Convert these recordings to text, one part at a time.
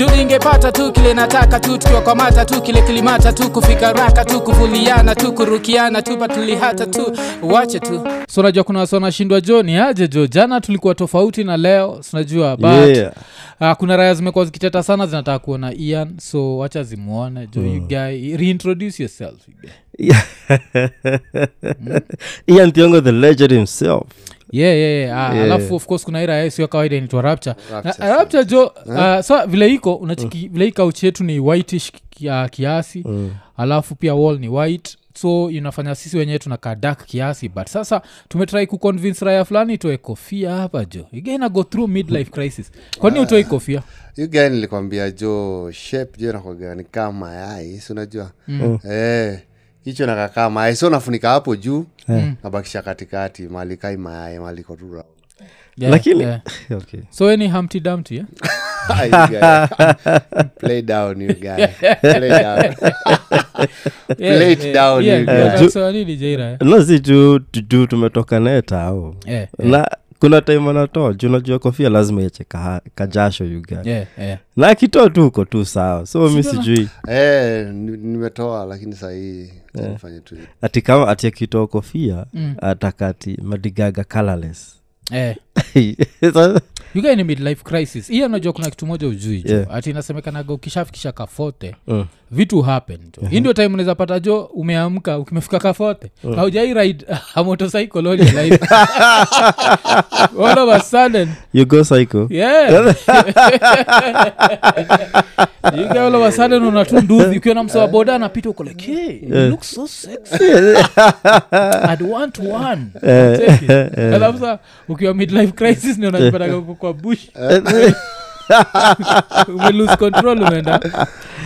juu ningepata tu kile nataka tu tukiwakwamata tu kile kilimata tu kufika raka tu kuvuliana tu kurukiana tu patulihata tu wache tu. So unajua kuna wasi wanashindwa jo ni aje jo? Jana tulikuwa tofauti na leo. Sinajua but Yeah. uh, kuna raya zimekuwa zikiteta sana zinataka kuona ian. So wacha zimuone. Jo you guy reintroduce yourself you guy. ian tiongo the legend himself yeah, yeah, yeah. Ah, Yeah. alafu of course kuna ira sio kawaida inaitwa rapture. Rapture, rapture jo uh, so vile iko unachiki vile hii couch yetu ni whitish kia, kiasi. Mm. alafu pia wall ni white. So inafanya sisi wenyewe tunakaa dak kiasi. But sasa tumetrai kuconvince raya fulani itoe kofia hapa jo igaina go through midlife crisis. Kwani utoi kofia? Gani nilikwambia jo shape jo nakogani ni kama mayai si unajua? Eh hicho nakakaa mayai so nafunika hapo juu nabakisha katikati mali kai mayai mali tu round. Yeah, lakini yeah. okay. so any humpty dumpty yeah? You guy. play down you guy play down Play it down, you guy. so nini jaira no si juu juu tumetoka naye tao na kuna time anatoa juu najua kofia lazima iche ka, kajasho yuga yeah, yeah. na akitoa tu uko tu sawa so mi sijui eh nimetoa lakini sahii yeah. ati kama ati akitoa kofia Mm. atakati madigaga colorless Eh. You guy ni midlife crisis. Hiyo najua kuna kitu moja ujui jo. Yeah. ati inasemekanaga ukishafikisha kafote uh. vitu happen jo. Hii ndio time unaweza pata jo umeamka ukimefika kafote. Haujai ride a motorcycle all your life. All of a sudden. You go psycho. Yeah. You get all of a sudden unatu ukiwa na msawa boda anapita uko like hey, you look so sexy. I'd want one. Alafu sa ukiwa midlife crisis unajipataga kwa bush. Umelose control umeenda.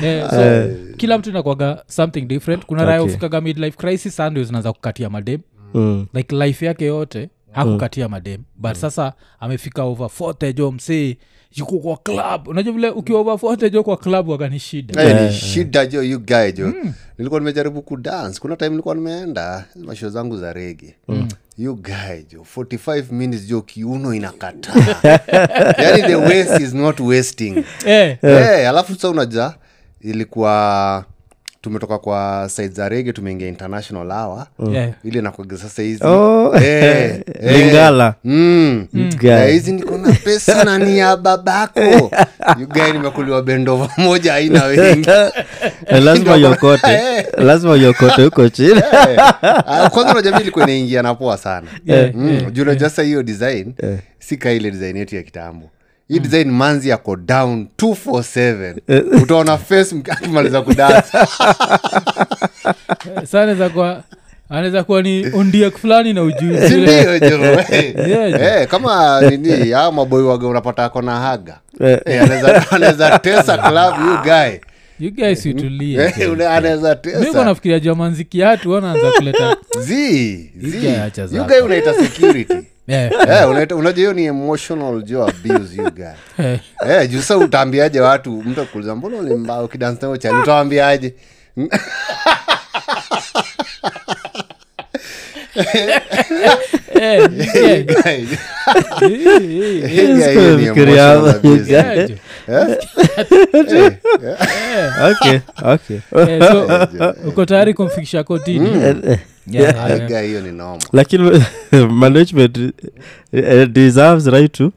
Yeah, so kila mtu inakwaga something different. Kuna raya ufikaga midlife crisis saa zinaanza kukatia madem. Mm. like life yake yote hakukatia madem. But sasa amefika over fotejo msee yuko kwa club. Unajua vile ukiwa over fotejo kwa club wakani shida. Eh, ni shida jo you guy jo nilikuwa nimejaribu kudance. Kuna time nilikuwa nimeenda masho zangu za rege you guy jo 45 minutes jo kiuno inakataa yani the waste is not wasting. Eh, Eh, alafu sa unaja ilikuwa tumetoka kwa side za rege tumeingia international hour yeah. ile nakwaga sasa hizi. Oh. Eh, eh. lingala. Mm. Eh, hizi niko na pesa na ni ya babako. Yugae nimekuliwa bendova moja aina wengi. Eh, lazima yokote Eh. lazima yokote huko chini. Eh, ah, kwanza unajua mi ilikuwa inaingia na sana. Yeah, mm. juu unajua sasa hiyo design si ka ile design yetu ya kitambo hii design manzi yako down 247 utaona face akimaliza kudansa sa anaweza kuwa anaweza kuwa ni ondiak fulani na ujuzi sindio jo Yeah, jo. Eh, kama nini aa maboi waga unapata ako na haga. Eh. Eh, anaweza- tesa club you guy. You guys Eh, nafikiria jamanziki yatu anaanza kuleta unaita security Eh, Eh, unajua hiyo ni emotional jo abuse you guy. Eh. Eh, juu sa utaambiaje watu? Mtu akuuliza mbona chali? Utawambiaje yeah, yeah. Guy, Eh, eh, eh. Yeah. Eh, okay okay Eh, so uko tayari kumfikisha kotini Yeah, yeah, yeah. guy, hiyo ni normal lakini management eh, deserves right to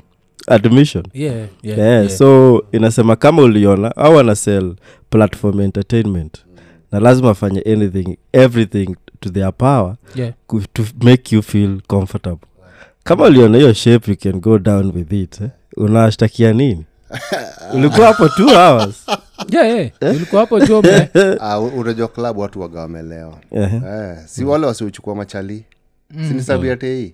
admission Yeah, yeah, yeah, yeah. so inasema kama uliona au sell platform entertainment na lazima afanye anything everything to their power Yeah. ku- to make you feel comfortable kama uliona hiyo shape you can go down with it eh? unashtakia nini ulikuwa hapo two hours. Yeah, yeah. ulikuwa hapo Ah, unajua klabu watu waga wamelewa. Ehe. eh, si wale wasiochukua machali? Sinisabiate hii?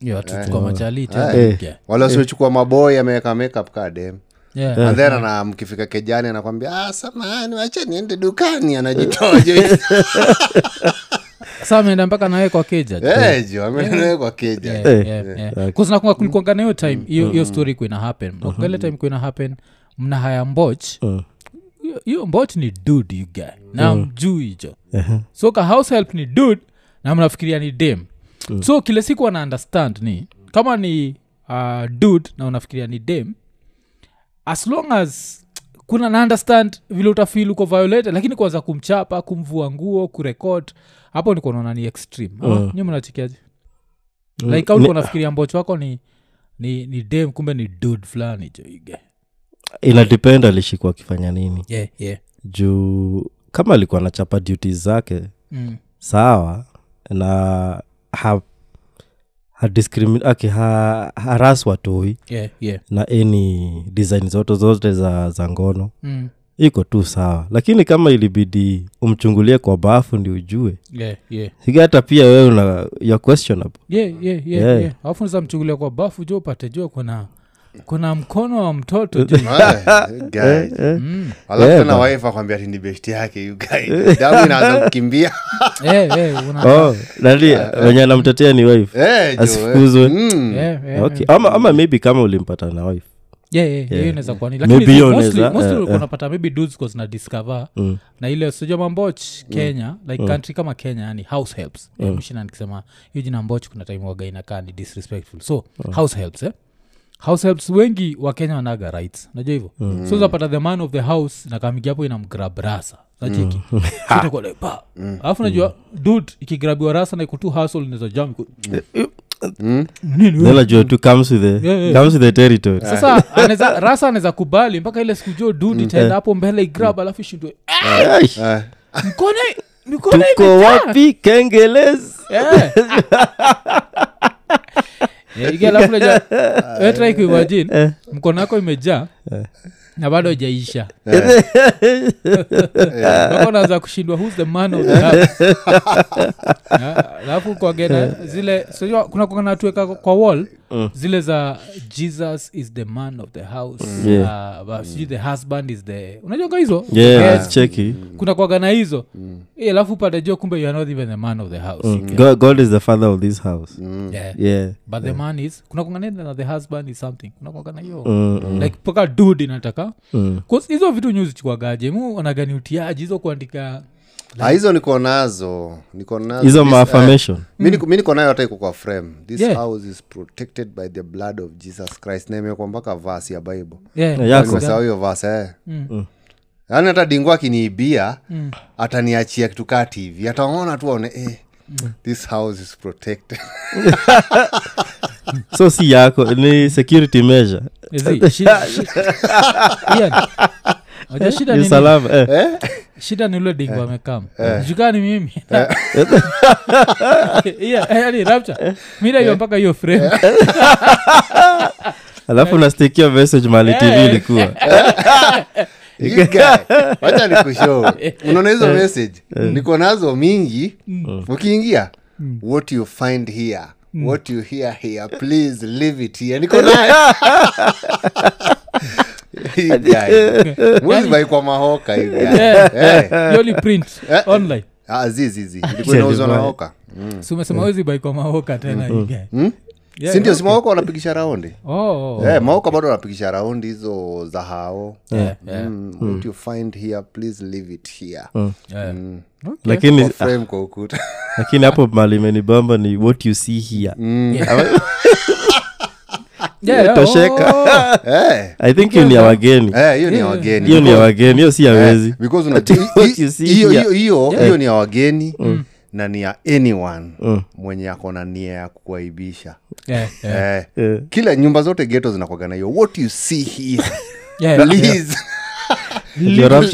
Yeah, watu tuko machali Eh. wale wasiochukua maboi ameweka makeup ka dem. Yeah. and then ana mkifika kejani anakwambia ah, samahani wacha niende dukani anajitoa jo ameenda mpaka nawe kwa keja. Jo. Eh, kwa keja. Eh. yeah, yeah. 'Cause nakumbuka kulikuwanga na hiyo time hiyo hiyo story kuina happen. Nakumbuka ile time kuina happen mna haya mboch. Mm. hiyo- mboch ni dud you guy. Mjuu hicho uh-huh. so ka house help ni dud na mnafikiria ni dem. So kile siku ana understand ni kama ni uh, dud na unafikiria ni dem as long as kuna na understand vile utafil uko violated lakini kwanza kumchapa kumvua nguo kurekod hapo niko naona ni extreme uh. nyi mnachikiaje uh, like au nafikiria mbocho wako ni ni ni dem kumbe ni dud fulani joige inadepend alishikwa akifanya nini yeah, yeah. juu kama alikuwa anachapa duties zake Mm. sawa na ha, ha, okay, ha, haras watoi yeah, yeah. na any design zote zote za, za ngono Mm. Iko tu sawa lakini kama ilibidi umchungulie kwa bafu ndi ujue yeah, yeah. Hata pia wewe una you're questionable yeah, yeah, yeah, Yeah. yeah. alafu mchugulia kwa bafu jo upate jua kuna kuna mkono wa mtoto you guys. mm. alafu tena akwambia ati yake you damu inaanza kukimbia eh, eh, una, oh, nani wenye anamtetea ni wife Eh, Asifukuzwe. eh. Mm. eh, eh, okay. ama, ama maybe kama ulimpata na wife yeah, yeah, yeah, Yeah. inaweza kuwa ni lakini mostly- inaweza, mostly eh, eh. unapata maybe dudes cause na discover mm. na ile sijua mamboch kenya like country kama kenya yani house helps mm. mshina nikisema hiyo jina mboch kuna time waga inakaa ni disrespectful so house helps eh? house helps wengi wa kenya wanaga rights najua hivyo mm. so zapata the man of the house nakamigia hapo inamgrab rasa nacheki mm. alafu najua dud ikigrabiwa rasa na iko tu hasl inaweza jam iko- nini wewe? Then najua tu comes with the, Yeah, yeah. comes with the territory. Sasa anaweza rasa anaweza kubali mpaka ile siku jo dud itaenda hapo mbele igrab alafu ishindwe. "Ah, Ai, Eh. mikono tuko imejaa." wapi kengeles yeah. yeah, ige alafu naja wetrai kuimajin mkono wako imejaa na bado jaisha mpaka kushindwa? Who's the man of the house? Alafu kwagena zile sijua kuna kuna tuweka kwa wall zile za jesus is the man of the house Yeah. uh, but sijui the husband is the unajonga hizo? Yeah, Yes. cheki. Kuna kwagana hizo. Eh, alafu mm. jua kumbe you are not even the man of the house. Mm. God, god is the father of this house. Yeah. yeah. But the man is kuna kuanganena na the husband is something. Kuna hiyo. Mm, mm, like paka dud inataka. Mm. Hizo vitu nyuzichikwagaje mu onagani utiaji? Hizo kuandika Ah, hizo niko nazo niko nazo. Hizo This, maafirmation eh, mi niko- nayo hata iko kwa frame. This Yeah. house is protected by the blood of jesus christ. Na imekwa mpaka vasi ya bible. Yeah, Yeah, yeah. hiyo vasi eh. Mm. yaani hata dingo akiniibia ataniachia kitu kaa tv ataona tu aone eh, this house is protected. So si yako ni security measure Unajua shida ni ni nini? salama eh. shida ni ule dingo amekam. Jukani mimi. Eh, yaani rapture. Mi naiyo mpaka hiyo frame. Alafu nastikia message mali tv ilikuwa. You guy, wacha nikushow unaona hizo message? Niko nazo mingi. Ukiingia what you find here? What you hear here? Please leave it here. Niko nayo. Mwezi bai kwa mahoka guy. Eh. print online Ah, zi, zi, zi. ilikuwa inauzwa na Sema. hoka si umesema wezi baikwa maoka tena mm. Yeah, sindio okay. si wanapigisha raundi oh, oh. yeah, mahoka bado wanapigisha raundi hizo za hao Yeah, yeah. Mm, what you find here please leave it here Yeah. Okay. lakini Kwa ukuta lakini hapo mali imenibamba ni what you see here Yeah, yeah, tosheka. oh. Eh, i think hiyo ni ya wageni. Eh, hiyo ni ya wageni. Hiyo ni ya wageni hiyo si ya wezi. hiyo hiyo hiyo ni ya wageni na ni ya anyone mwenye ako na nia ya kukuaibisha. Yeah, yeah. eh, Eh. kila nyumba zote geto zinakwagana hiyo. What you see here? Yeah, yeah, please.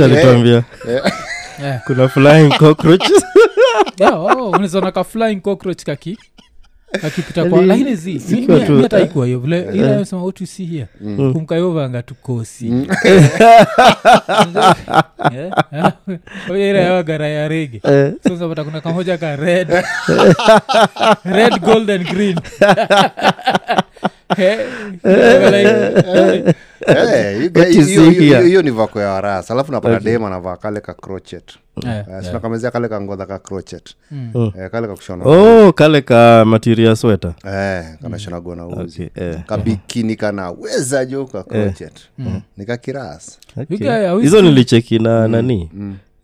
Alituambia. Kuna flying cockroach. Yeah, oh, unazona ka flying cockroach kaki kakipita kwa lakini zi hataikuwa hiyo vile ile sema what you see here kumkayovanga tukosi ilaawagara ya rege. Eh. sosapata kuna kamoja ka red. Red gold and green. Eh, Eh, hiyo- ni vako ya warasa. Alafu napata dem anavaa kale ka crochet eh, Eh, kale kangodha ka crochet. Eh, kale ka oh kale ka material sweta eh, kanashonagwa na uzi okay, eh. kabikini kana weza ka crochet. Nikakiras Okay. hizo nilicheki na nani?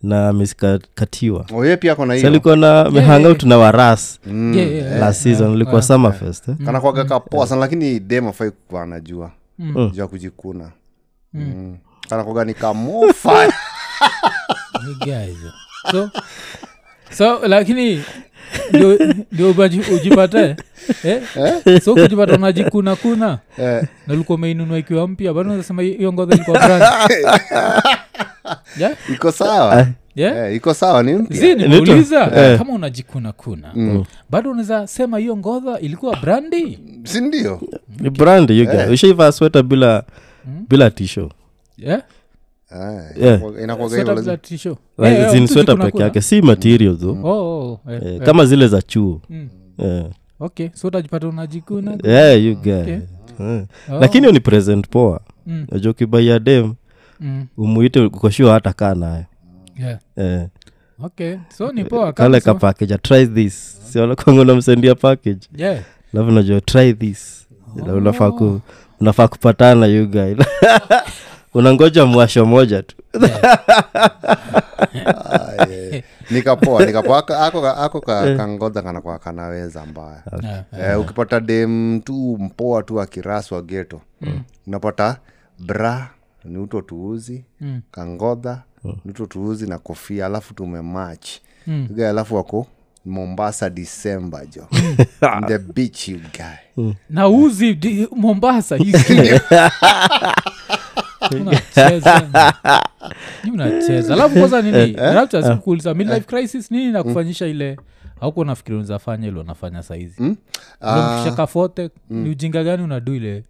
Na miskatiwa oye pia kona hiyo. alikuwa na mehangout na waras Yeah, yeah, yeah. last season ilikuwa summerfest eh? kanakwaga kapoa sana lakini dem afai kuwa anajua juu ya kujikuna. Kanakoga ni kamofa You guys. so so lakini ndio- ujipate eh? so kujipata unajikuna kuna Eh, na ulikuwa umeinunua ikiwa mpya bado nasema hiyo ngodha iko yeah? iko sawa? Yeah? Eh, iko sawa ni mpya. Yeah. kama unajikuna kuna bado unaweza sema hiyo ngodha ilikuwa brandi sindio ni brandi you guys ushaivaa sweta bila bila tisho yeah? Jikuna peke yake si material tu Oh, oh, oh, eh, Eh, eh. kama zile za chuo Mm. Eh. okay so utajipata unajikuna yeah, you guy Okay. Eh. Oh. lakini ni present poa Mm. najua ukibaia dem Mm, umuite ukoshua hata kaa nayo yeah. eh. okay so ni poa kale ka package try this siwanakwanga unamsendia package yeah. alafu najua try this Na unafaa kupatana you guy unangoja mwasho moja tu. Eh. nikapoa nikapoa. Ako- ako ka- kangodha kanakuwa kanaweza mbaya. Yeah. eh, ukipata dem tu mpoa tu akiraswa geto unapata bra ni uto tuuzi Mm. kangodha ni uto tuuzi na kofia alafu tumemach Mm. guy alafu wako mombasa december jo. The beach you guy. Na uzi mombasa. unacheza. Ni alafu kwanza nini? Rapture midlife crisis nini nakufanyisha ile? Auko nafikiri unazafanya ile unafanya saizi? Ah. shakafote ni ujinga gani unadu ile?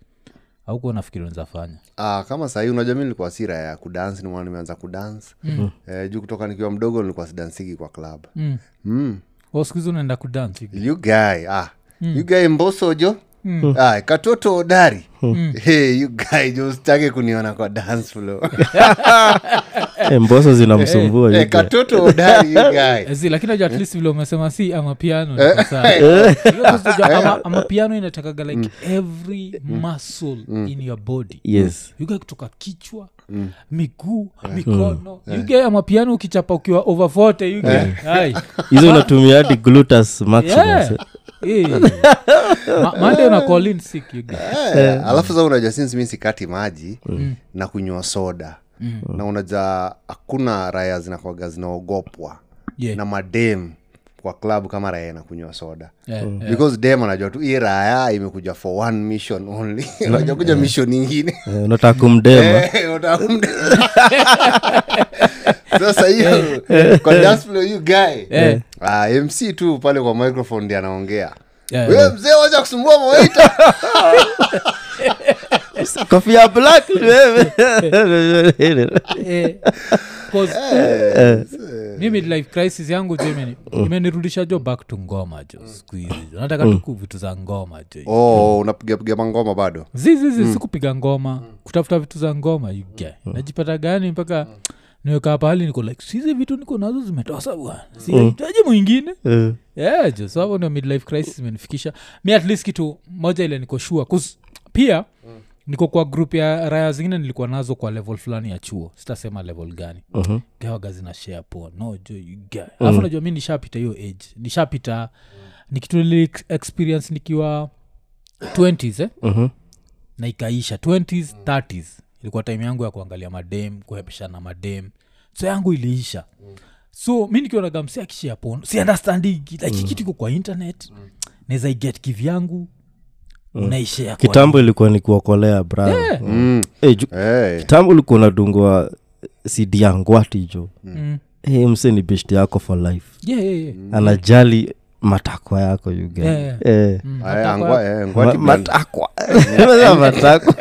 Auko nafikiri unazafanya Ah, kama sahii unajua mi nilikuwa sira ya kudansi nimana nimeanza kudansi mm. eh, juu kutoka nikiwa mdogo nilikuwa sidansiki kwa klab mm. mm. wasikuhizi unaenda kudansi you ah. mm. guy mboso jo ah, katoto odari hey, you guy jo kuniona kwa dance floor. Hey, mboso zinamsumbua hey, Eh, katoto you guy. Zi lakini najua at least vile umesema si ama piano niko sawa. Hiyo sasa unajua ama, ama piano inatakaga like every muscle in your body. Yes. Yuga kutoka kichwa miguu mikono. Yuga ama piano ukichapa ukiwa over 40 yuga Ai. hizo unatumia hadi glutas maximus Yeah. Eh. Ma- mande una call sick Eh, alafu sa unajua sinsi mi sikati maji na kunywa soda na unajua hakuna raya zinakwaga zinaogopwa Yeah. na madem kwa club kama raya inakunywa soda. Yeah, yeah. because dem anajua tu hii raya imekuja for one mission only. Najakuja kuja mission ingine Eh, unataka kumdema Eh, sasa hiyo kwa dance you guy. Yeah. uh, mc tu pale kwa microphone ndi anaongea Yeah, mzee waja kusumbua mawaita. Kofia black mimi Eh, 'cause mi midlife crisis yangu jemini imeni- imenirudisha jo back to ngoma jo skuhizi nataka tuku vitu za ngoma jo. Oh, unapigapiga mangoma bado? Zizizi sikupiga ngoma. Kutafuta vitu za ngoma yuga najipata gani mpaka niweka pahali niko like sizi vitu niko nazo zimetosa bwana. Sihitaji mwingine. Yeah. yeah, jo so hapo ndio midlife crisis imenifikisha. Mi at least kitu moja ile niko shua 'cause pia niko kwa group ya raya zingine nilikuwa nazo kwa level fulani ya chuo. Sitasema level gani. Mhm. gawaga zina share poa no jo you guy. Alafu najua mi nishapita hiyo age. Nishapita ni kitu nili experience nikiwa 20s eh? Mhm. na ikaisha 20s 30s ilikuwa time yangu ya kuangalia madem kuhepishana madem so yangu iliisha so mi nikionaga msi akishia pono si understanding like mm. kwa internet naweza iget kivyangu unaishea kwa- kitambo ilikuwa ni kuokolea bra Yeah. mm. Eh, ju- hey. kitambo ulikuwa unadungwa sidi ya ngwati jo Mm. hey, mse ni best yako for life Yeah, yeah, yeah. anajali matakwa yako. Eh, Mm, eh, ma- ngwati brand. matakwa Unasema matakwa.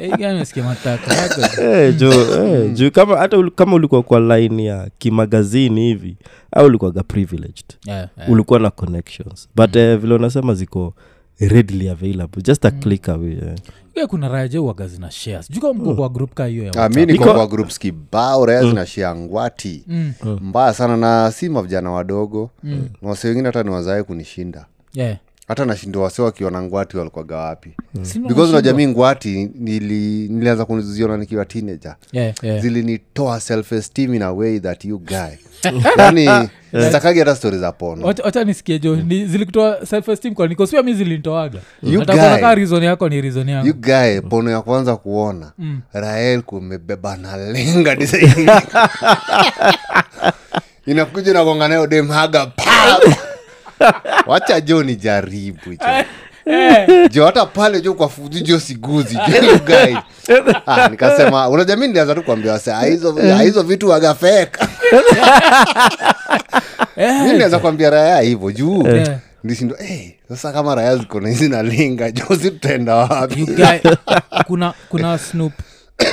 Eh, gani nasikia matako yako. Eh, juu eh, juu kama hata kama ulikuwa kwa line ya kimagazini hivi au ulikuwaga privileged. Yeah, yeah. ulikuwa na connections. But eh, vile unasema ziko readily available. Just a click away. Yeah, kuna raya je uwaga zina shares? Juu kama mko kwa group ka hiyo ya Ah, mi niko Niko- kwa groups kibao raya zinashia ngwati. Mm, mbaya sana na si mavijana wadogo. Mm. wase wengine hata ni wazae kunishinda. Yeah. Hata nashindwa wase wakiona ngwati walikwaga wapi. Mm. because unajua mi ngwati nili, nilianza kuziona nikiwa teenager. Yeah, yeah. zilinitoa self esteem in a way that you guy. Yani sitakagi hata stori za pono Wacha- wacha nisikie jo ni, zilikutoa self esteem kwa nikosia mi zilinitoaga. You Natakuona guy. kaa reason yako ni rizon yangu. You guy pono ya kwanza kuona rael kumebeba na lenga inakuja nagonganayo demhaga pa wacha jo ni jaribu jo jo hata pale jo kwa fuji jo siguzi ah, nikasema unajua mi nilianza tu kuambia wase "Ah, hizo ah, vitu wagafeka Eh, mi nilianza kuambia raya hivyo juu Eh. ndishindwa hey, sasa kama raya ziko na hizi nalinga jo si tutaenda wapi kuna kuna snoop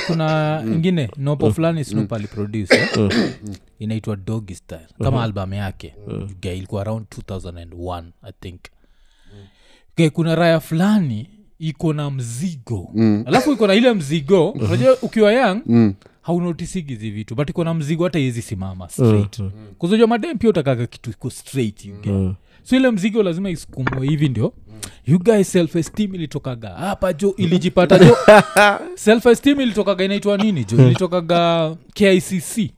kuna ingine nopo fulani snoop aliproduce. Inaitwa dogi style. Kama album yake. Guy, ilikuwa around 2001 i think. Guy, kuna raya fulani iko na mzigo. Alafu iko na ile mzigo. Unajua ukiwa young haunotisigi vitu but iko na mzigo hata iwezi simama straight. Kuzojua madem pia utakaga kitu iko straight you get. so ile mzigo lazima isukumwe hivi ndio. You guys self esteem ilitokaga. Hapa jo ilijipata jo self esteem ilitokaga inaitwa nini jo ilitokaga kicc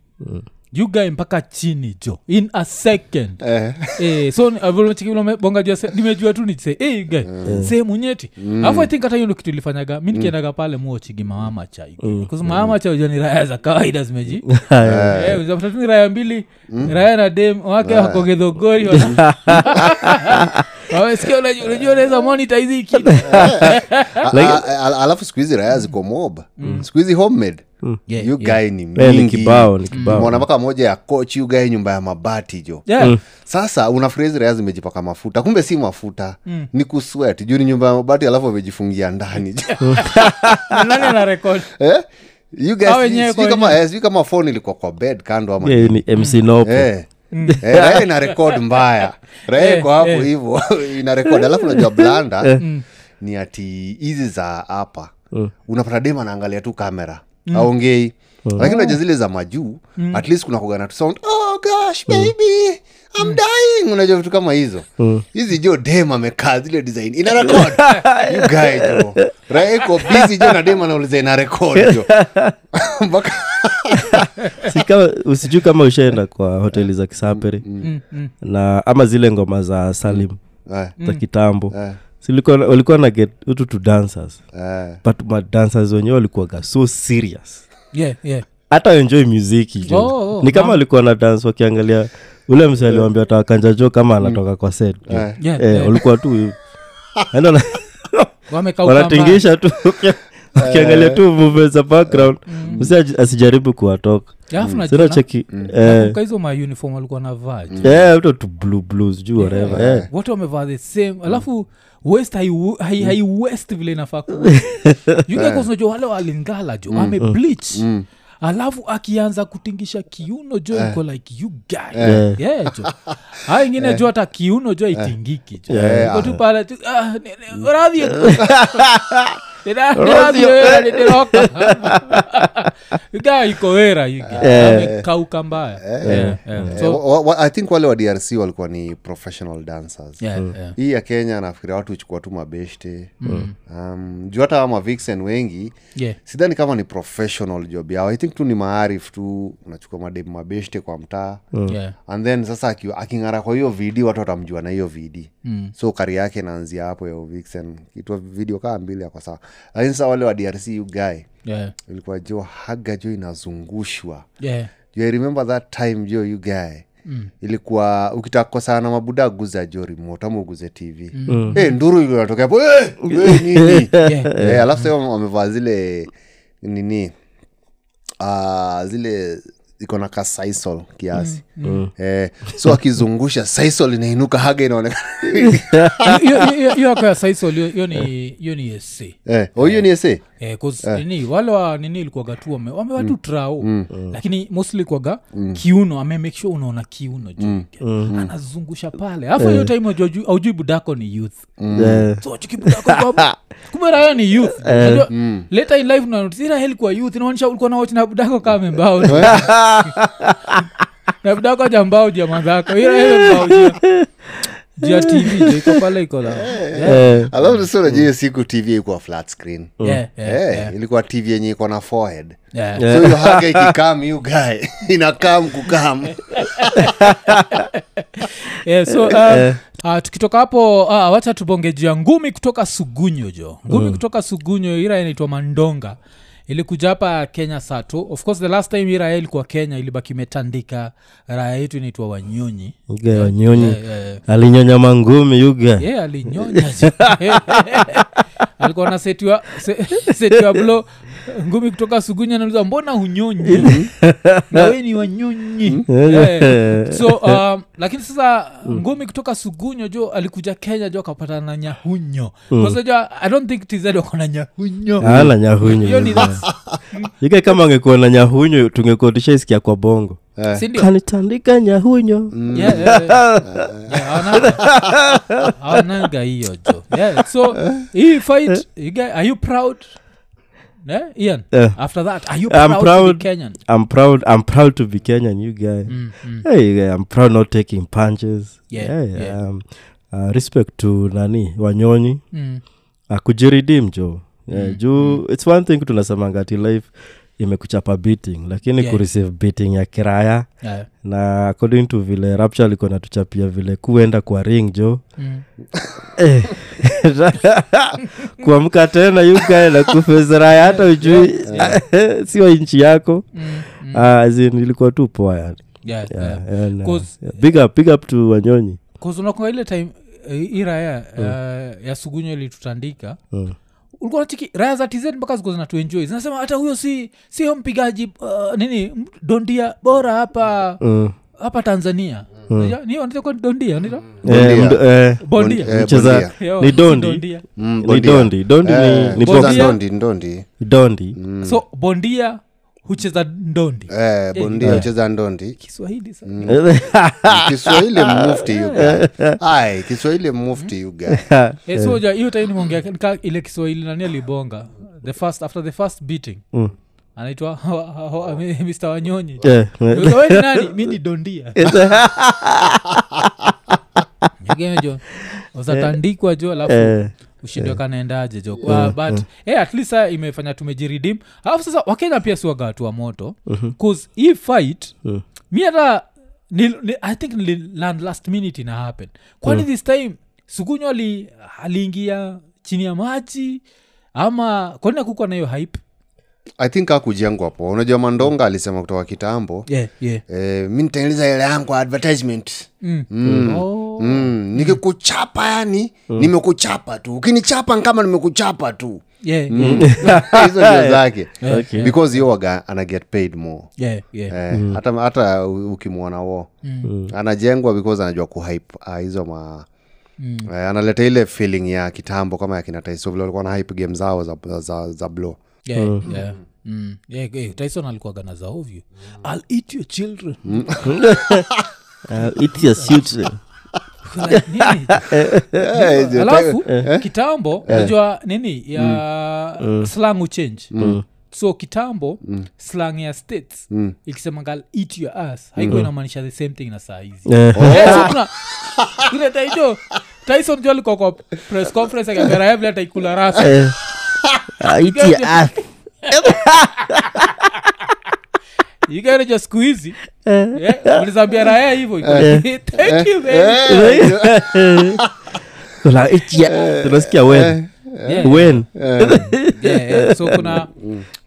you guy mpaka chini jo in a second. Eh. Eh, so ni- avile chiki vile umebonga juu ya se- nimejua tu nise hey, guy sehemu nyeti alafu i think hata hiyo ndo kitu ilifanyaga mi nikiendaga pale muochigi mawama cha mm. mawama cha ni raya za kawaida zimeji Eh, ni raya mbili. Raya na dem wake wako gedhogori wana- Wamesikia unajua- unajua unaweza kitu. A- a- alafu siku hizi raya ziko mob. Siku hizi homemade. Yeah, you yeah. guy ni Eh, mpaka moja ya coach you guy nyumba ya mabati jo. Yeah. sasa unafikiria hizi raya zimejipaka mafuta. Kumbe si mafuta. Ni kuswet juu ni nyumba ya mabati alafu wamejifungia ndani eh? you guys, sijui kwa kama, eh, kama phone ilikuwa kwa bed kando ama Yeah, ni mc nopo Eh. Eh, raya ina rekod mbaya. Raha iko hapo eh. hivo ina rekod alafu najua blanda ni ati hizi za hapa unapata dem anaangalia tu kamera aongei lakini naja zile za majuu at least kuna kugana tu sound oh gosh baby I'm dying. Unajua vitu kama hizo. Hizi jo dem amekaa zile design ina rekod you guy jo. Raeko busy jo na dem anauliza ina rekod jo? Mpaka si kama usijui kama ushaenda kwa hoteli za kisapere na ama zile ngoma za salim eh, za kitambo. Eh, silikuwa walikuwa na get utu to dancers. Eh. but madancers wenyewe walikuwaga so serious. Yeah, yeah. hata enjoy muziki jo Oh, oh, ni kama walikuwa na dance wakiangalia ule mse aliwambia tawakanja jo kama anatoka kwa set. Eh. Yeah, eh, yeah. walikuwa tu Yaani wanatingisha tu wakiangalia tu movement za background msi asijaribu kuwatoka hizo mauniform tu blue juu whatever. Eh. wote wamevaa the same. Alafu west vile inafaa wale walingala jo akianza kutingisha kiuno jo iko like you guy. Eh. yeah, jo. A ingine jo hata kiuno jo aitingiki jo. Yeah. iko tu pale tu ah, ni- ni- radhi Mbaya. I think wale wa drc walikuwa ni professional dancers. Yeah, yeah. hii ya kenya nafikiria watu uchukua tu mabeshte. Um, juu hata amavixen wengi Yeah. sidhani kama ni professional job yao. I think tu ni maarif tu unachukua madem mabeshte kwa mtaa. Yeah. and then sasa aking'ara kwa hiyo vidi watu watamjua na hiyo vidi mm. so kari yake naanzia hapo ya vixen kitwa video kaa mbili ako sawa lakini sasa wale wa drc ugae Yeah. ilikuwa jo haga jo inazungushwa Yeah. jo I remember that time jo ugae guy mm. ilikuwa ukitaka na mabuda guza jo remote ama uguze tv mm. hey, nduru ilionatokea hapo hey, hey, nini Yeah. hey, alafu sa wamevaa zile nini uh, zile iko na ka sisol kiasi. Mm. eh, so akizungusha sisol inainuka haga inaonekana. Hiyo- hiyo- hiyo yako ya saisol hiyo- hiyo ni hiyo ni ese eh, oh, hiyo ni ese Eh, 'cause nini wale wa nini ilikuwaga tu wamewatu wamewa tu mm. lakini mostly kwaga kiuno ame make sure unaona kiuno juu. Anazungusha pale. Alafu hiyo time aujui budako ni youth. Eh, so chuki budako kwa- kumbe ni youth. Unajua, later in life unanotice, ila kwa youth. Inaonyesha ulikuwa nawach na budako kama mbao na budako ja mbao jia mwenzako ila hiyo mbao jia. Juu ya tv iko pale iko la. Alafu sasa unajua hiyo siku tv ikuwa flat screen. Yeah, yeah, Eh, yeah, ilikuwa tv yenye iko na forehead. Yeah. so hiyo haga ikikam you guy inakam kukam yeah, so um, uh, tukitoka hapo uh, wacha tubonge juu ya ngumi kutoka sugunyo jo. Ngumi kutoka sugunyo ira inaitwa mandonga ilikuja hapa kenya sato of course the last time hii raya ilikuwa kenya ilibaki imetandika. Raya yetu inaitwa wanyonyi. Yuga wanyonyi. yeah, yeah, yeah. alinyonya mangumi yuga yeah, alinyonya. alikuwa nasetiwa se, setiwa blo ngumi kutoka sugunya nauliza mbona hunyonyi? Na we ni wanyonyi. Yeah. so um, lakini sasa ngumi kutoka sugunyo jo alikuja kenya jo akapatana na nyahunyo. Kwasaja i don't think tz wako na nyahunyo. Nyahunyu ni that's- kama angekuwa na nyahunyo tungekuwa tushaisikia kwa bongo sindio kanitandika nyahunyo Yeah, yeah, yeah. Yeah, hawananga- hawananga hiyo jo yeah, so hii fight you guys, are you proud yeah? ian Eh. after that are you I'm proud, to proud. be kenyan i'm proud i'm proud to be kenyan you guy mm, mm. hey, yeah, i'm proud not taking punches Yeah, yeah, yeah. Um, uh, respect to nani wanyonyi Mm. uh, kujiridim jo yeah, Mm, juu its one thing tunasemanga ati life imekuchapa beating lakini Yeah. kureceive beating ya kiraya Yeah. na according to vile rapture alikuwa natuchapia vile kuenda kwa ring jo Mm. Eh, kuamka tena yukae na kufezeraya hata ujui siwa nchi yako Mm. Mm. Uh, ilikuwa tu poa yani Yeah, yeah, yeah. and, uh, yeah, big up big up to wanyonyi ile time eh, hii raya uh, ya sugunyo ilitutandika Mm. Ulikuwa nachiki raya za tz mpaka zikuwa zinatuenjoi zinasema hata huyo si sio mpigaji uh, nini dondia bora hapa Mm. hapa tanzania. Ni dondi. Mm, ni dondi. So bondia hucheza ndondi. Eh, bondia ucheza ndondi. kiswahili sa kiswahili mufti yuga kiswahili mufti yuga Eh, hiyo tai nimeongea ile kiswahili nani alibonga? The first after the first beating. Mm. anaitwa ho- ho- ho- mr wanyonyi. Eh, Uliza, "Wewe ni nani? Mi ni dondia. Nyingine jo uzatandikwa jo alafu eh, ushindi kanaendaje jo uh, but hey, at least saa imefanya tumejiridim alafu sasa wakenya pia siwaga watu wa moto. Bcause hii fight yeah. mi hata ni, ni, i think land last minute ina happen. Kwani this time sukunywa ali, aliingia chini ya maji ama kwani akukwa na hiyo hype? I think akujengwa po unajua mandonga alisema kutoka kitambo yeah, yeah. eh, mi nitengeneza ile yangu advertisement. Mm. Mm. Oh. Mm. nikikuchapa yani nimekuchapa tu. Ukinichapa ni kama nimekuchapa tu. Mm. hizo ndio zake. Okay. because hiyo waga ana get paid more. Yeah, yeah. Eh, hata hata ukimwona wo. Anajengwa because anajua kuhype ah, hizo ma Mm. eh, analeta ile feeling ya kitambo kama ya kina Tyson vile walikuwa na hype game zao za, za, za blow. Yeah, yeah. Mm. Yeah, yeah, tyson alikuwaga na za ovyo. I'll eat your children. Mm. I'll eat your suit Nini? Eh, alafu kitambo najua nini? Ya slang uchange so kitambo slang ya states Mm. ikisemanga "I'll eat your ass. Haikuwa inamaanisha the same thing na saa hizi. Eh, Eh, taijo tyson jo alikuwa kwa press conference akagaraevle ataikula rasa eh, ikaeneja siku hizi yeah, ulizambia raya hivo iko, thank you baby." Like, it's your- tunasikia wen wen so kuna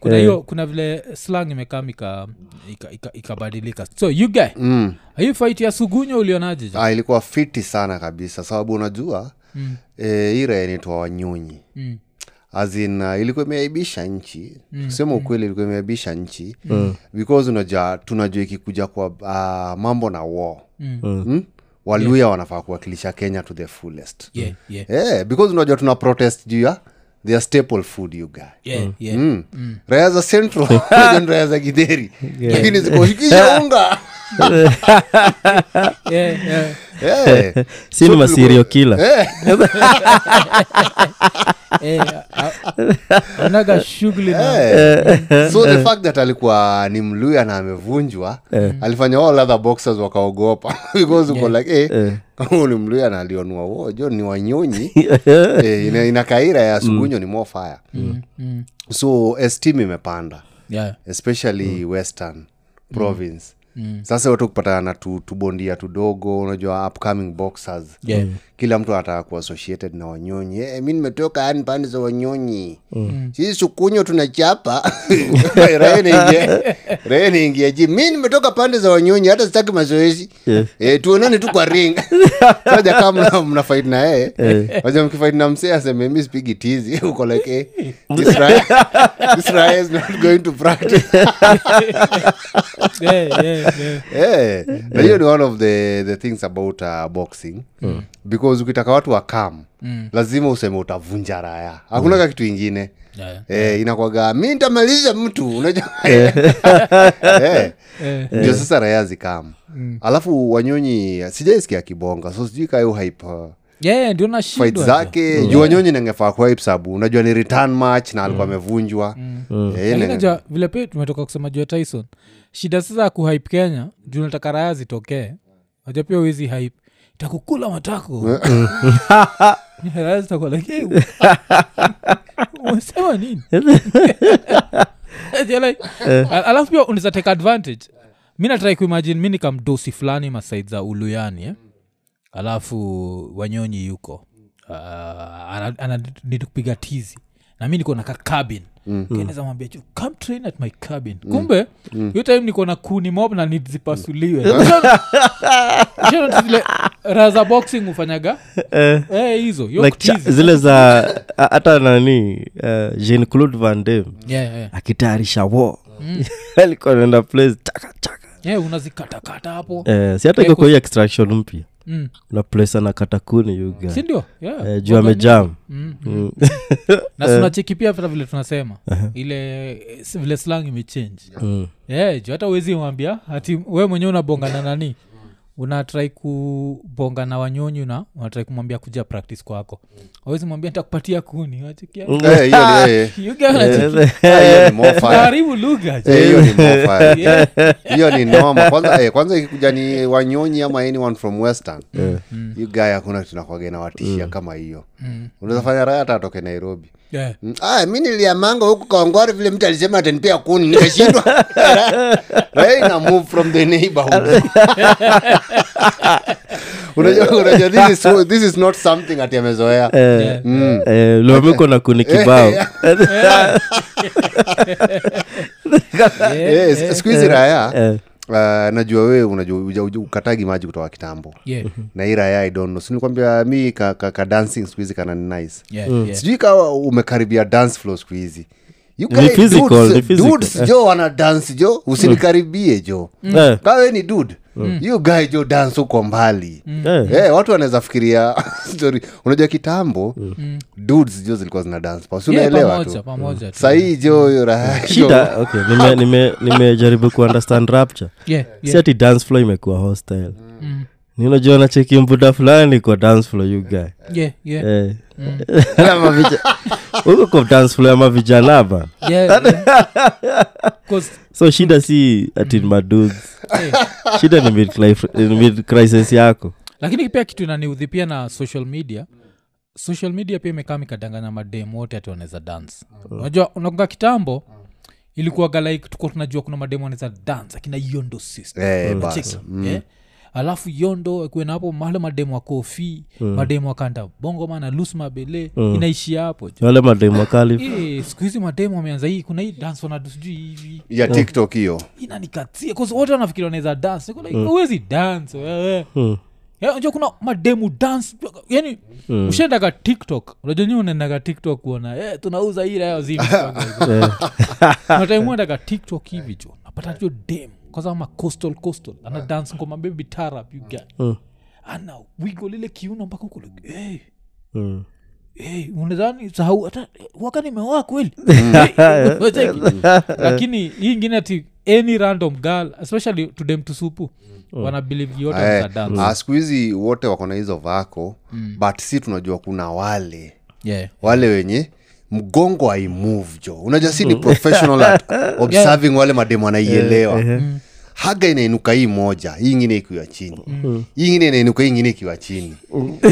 kuna hiyo kuna vile slang imekam ikabadilika ika, ika, ikabadilika. so you guy Mm. hii fight ya sugunyo ulionaje? Ah, ilikuwa fiti sana kabisa sababu unajua Mm. e, ire wanyunyi Mm. Azin uh, ilikuwa imeaibisha nchi mm. kusema ukweli ilikuwa imeaibisha nchi mm. because unajua tunajua ikikuja kwa uh, mambo na war Mm. mm? waluya wanafaa kuwakilisha kenya to the fullest Yeah, yeah, yeah, because unajua tuna protest juu ya their staple food you guy yeah, yeah. Mm. raya za central raya za gidheri lakini zikoshikisha unga Yeah, yeah. Eh, si ni So masirio kila eh, Eh, anaga shughuli eh. so the fact that alikuwa ni mluya na amevunjwa alifanya all other boxers wakaogopa. Because uko like hey, yeah ni mluya na alionua wo jo ni wanyonyi. E, ina, ina kaira ya sugunyo ni mofaya mm. mm, so estim imepanda. Yeah. especially western province sasa watu kupatana na tu, tubondia tudogo unajua upcoming boxers. Yeah. kila mtu anataka kuassociated associated na wanyonyi. Hey, mi nimetoka yani pande za wanyonyi. Sisi sukunyo tunachapa. Niingie- ji mi nimetoka pande za wanyonyi hata sitaki mazoezi. Yeah. e, tuonane tu kwa ring. Saja kama mna- mna na yeye. Waja mkifight na msee aseme mi spigi tizi. Uko like eh, Israel, Raia- is not going to practice. Yeah, yeah, yeah. Eh, na hiyo ni one of the, the things about uh, boxing. Because ukitaka watu wakam lazima useme utavunja raya hakunaga kitu ingine. Yeah. eh, inakwaga mi ntamaliza mtu. Unajua? Eh, Eh, ndio sasa raya zikam alafu wanyonyi sijaisikia kibonga so sijui kayo hype uh, yeah, ndio zake. Juu wanyonyi nangefaa sabu. Unajua ni return match na alikuwa amevunjwa. Lakini nange- vile pia tumetoka kusema juu ya tyson shida sasa ya kuhype kenya juu nataka raya zitokee. Waja pia wezi hype. Takukula matako. Raya zitakuwa like umesema nini? Like, alafu pia uneza take advantage. Mi natrai kuimagine mi nikamdosi fulani masaid za uluyani eh? alafu wanyonyi yuko. Uh, ananidi kupiga tizi na mi niko na kabin cabin. Keneza mwambia juu come train at my cabin. Kumbe hiyo time niko na kuni mob na nizipasuliwe. Zile raha za boxing hufanyaga? Eh, hizo like zile za hata nani uh, jean claude van dam Yeah, yeah. akitayarisha wo alikuwa naenda place chaka chaka. Yeah, unazikatakata hapo. Eh, si hata Eh, iko kwa hii extraction mpya Mm. na anakata kuni yuga sindio yeah. eh, juu amejam Mm, mm. na tunacheki pia hata vile tunasema. Ile eh, vile slang imechange. Mm. yeah, juu hata uwezi mwambia hati we mwenyewe unabongana nani unatrai kubonga na wanyonyi na unatrai kumwambia kuja practice kwako. Awezi mwambia ntakupatia kuni. Lughahiyo ni- eh, You guys wanacheki- eh, hiyo ni more fire. unaharibu lugha hiyo ni more fire. Yeah. hiyo ni noma kwanza eh, kwanza ikikuja ni wanyonyi ama anyone from western you guy hakuna tunakwaga nawatishia kama hiyo. Unaweza fanya raya hata atoke nairobi. Yeah. Mm, ah, mi niliamanga huku kaongwari vile mtu alisema atanipea kuni nikashindwa raya ina move from the neighborhood. Unajua unajua this is, so- this is not something ati amezoea. Eh, Mm. eh, lomiko na kuni kibao. Yeah, Eh, siku hizi raya Eh, uh, najua wewe unajua ukatagi maji kutoka kitambo. Yeah. na hii raya idono sinikwambia mi ka, ka, ka dancing siku hizi kana nice. Yeah, yeah. sijui kawa umekaribia dance floor siku hizi. You Ni physical, ni physical. dudes jo wana dance jo usinikaribie jo eh, kawe ni dud you guy jo dance huko mbali. Eh. Eh, watu wanaweza fikiria story. Unajua kitambo dudes jo zilikuwa zina dance pa si Yeah, unaelewa pamoja, tu? pamoja tu. sahii jo hiyo raha shida okay nime- nime- nimejaribu kuundestand rapture. Yeah, si ati dance floor imekuwa hostile. Mm. ninajua nacheki mbuda fulani kwa dance floor you guy. Yeah, yeah. Eh. Huko kwa dance floor vijana ba Yeah, yeah. 'Cause, so shida si atin mm. eh, shida ni mid, crisis yako lakini pia kitu inaniudhi pia na social media social media pia imekaa mikadanganya madem wote ati wanaweza dance unajua unakunga kitambo ilikuwaga like tuko tunajua kuna mademu wanaweza dance akina yondo system hey, mm. mm. Eh? Alafu yondo kuena hapo male mademu akofi mm. mademu akanda bongoma na lus mabele inaishia hapo. Wale mademu akali Eh, siku hizi mademu ameanza hii kuna hii dance wanadu sijui hivi. Ya tiktok hiyo. Inanikatia kause wote wanafikiri wanaweza dance. Like, mm. uwezi dance wewe. Mm. Ya, kuna mademu dance yani mm. ushendaga tiktok unajua nyi unaendaga tiktok kuona? Eh, tunauza hii rayo zimnataimuendaga tiktok hivi jo napata jo dem kwanza ama coastal coastal. Ana dance ngoma baby tarab you get uh. ana wigo lile kiuno mpaka huko like, hey, uh. hey, unadhani sahau hata waka nimeoa kweli? Lakini hii ingine ati any random girl especially to them tusupu wana believe yote hey, mm. dance. ah, siku hizi wote wako na hizo vako but si tunajua kuna wale. Yeah. wale wenye mgongo aimove jo unajua si ni professional at observing wale mademu anaielewa haga inainuka hii moja hii ingine ikiwa chini. Hii ingine inainuka hii ingine ikiwa chini.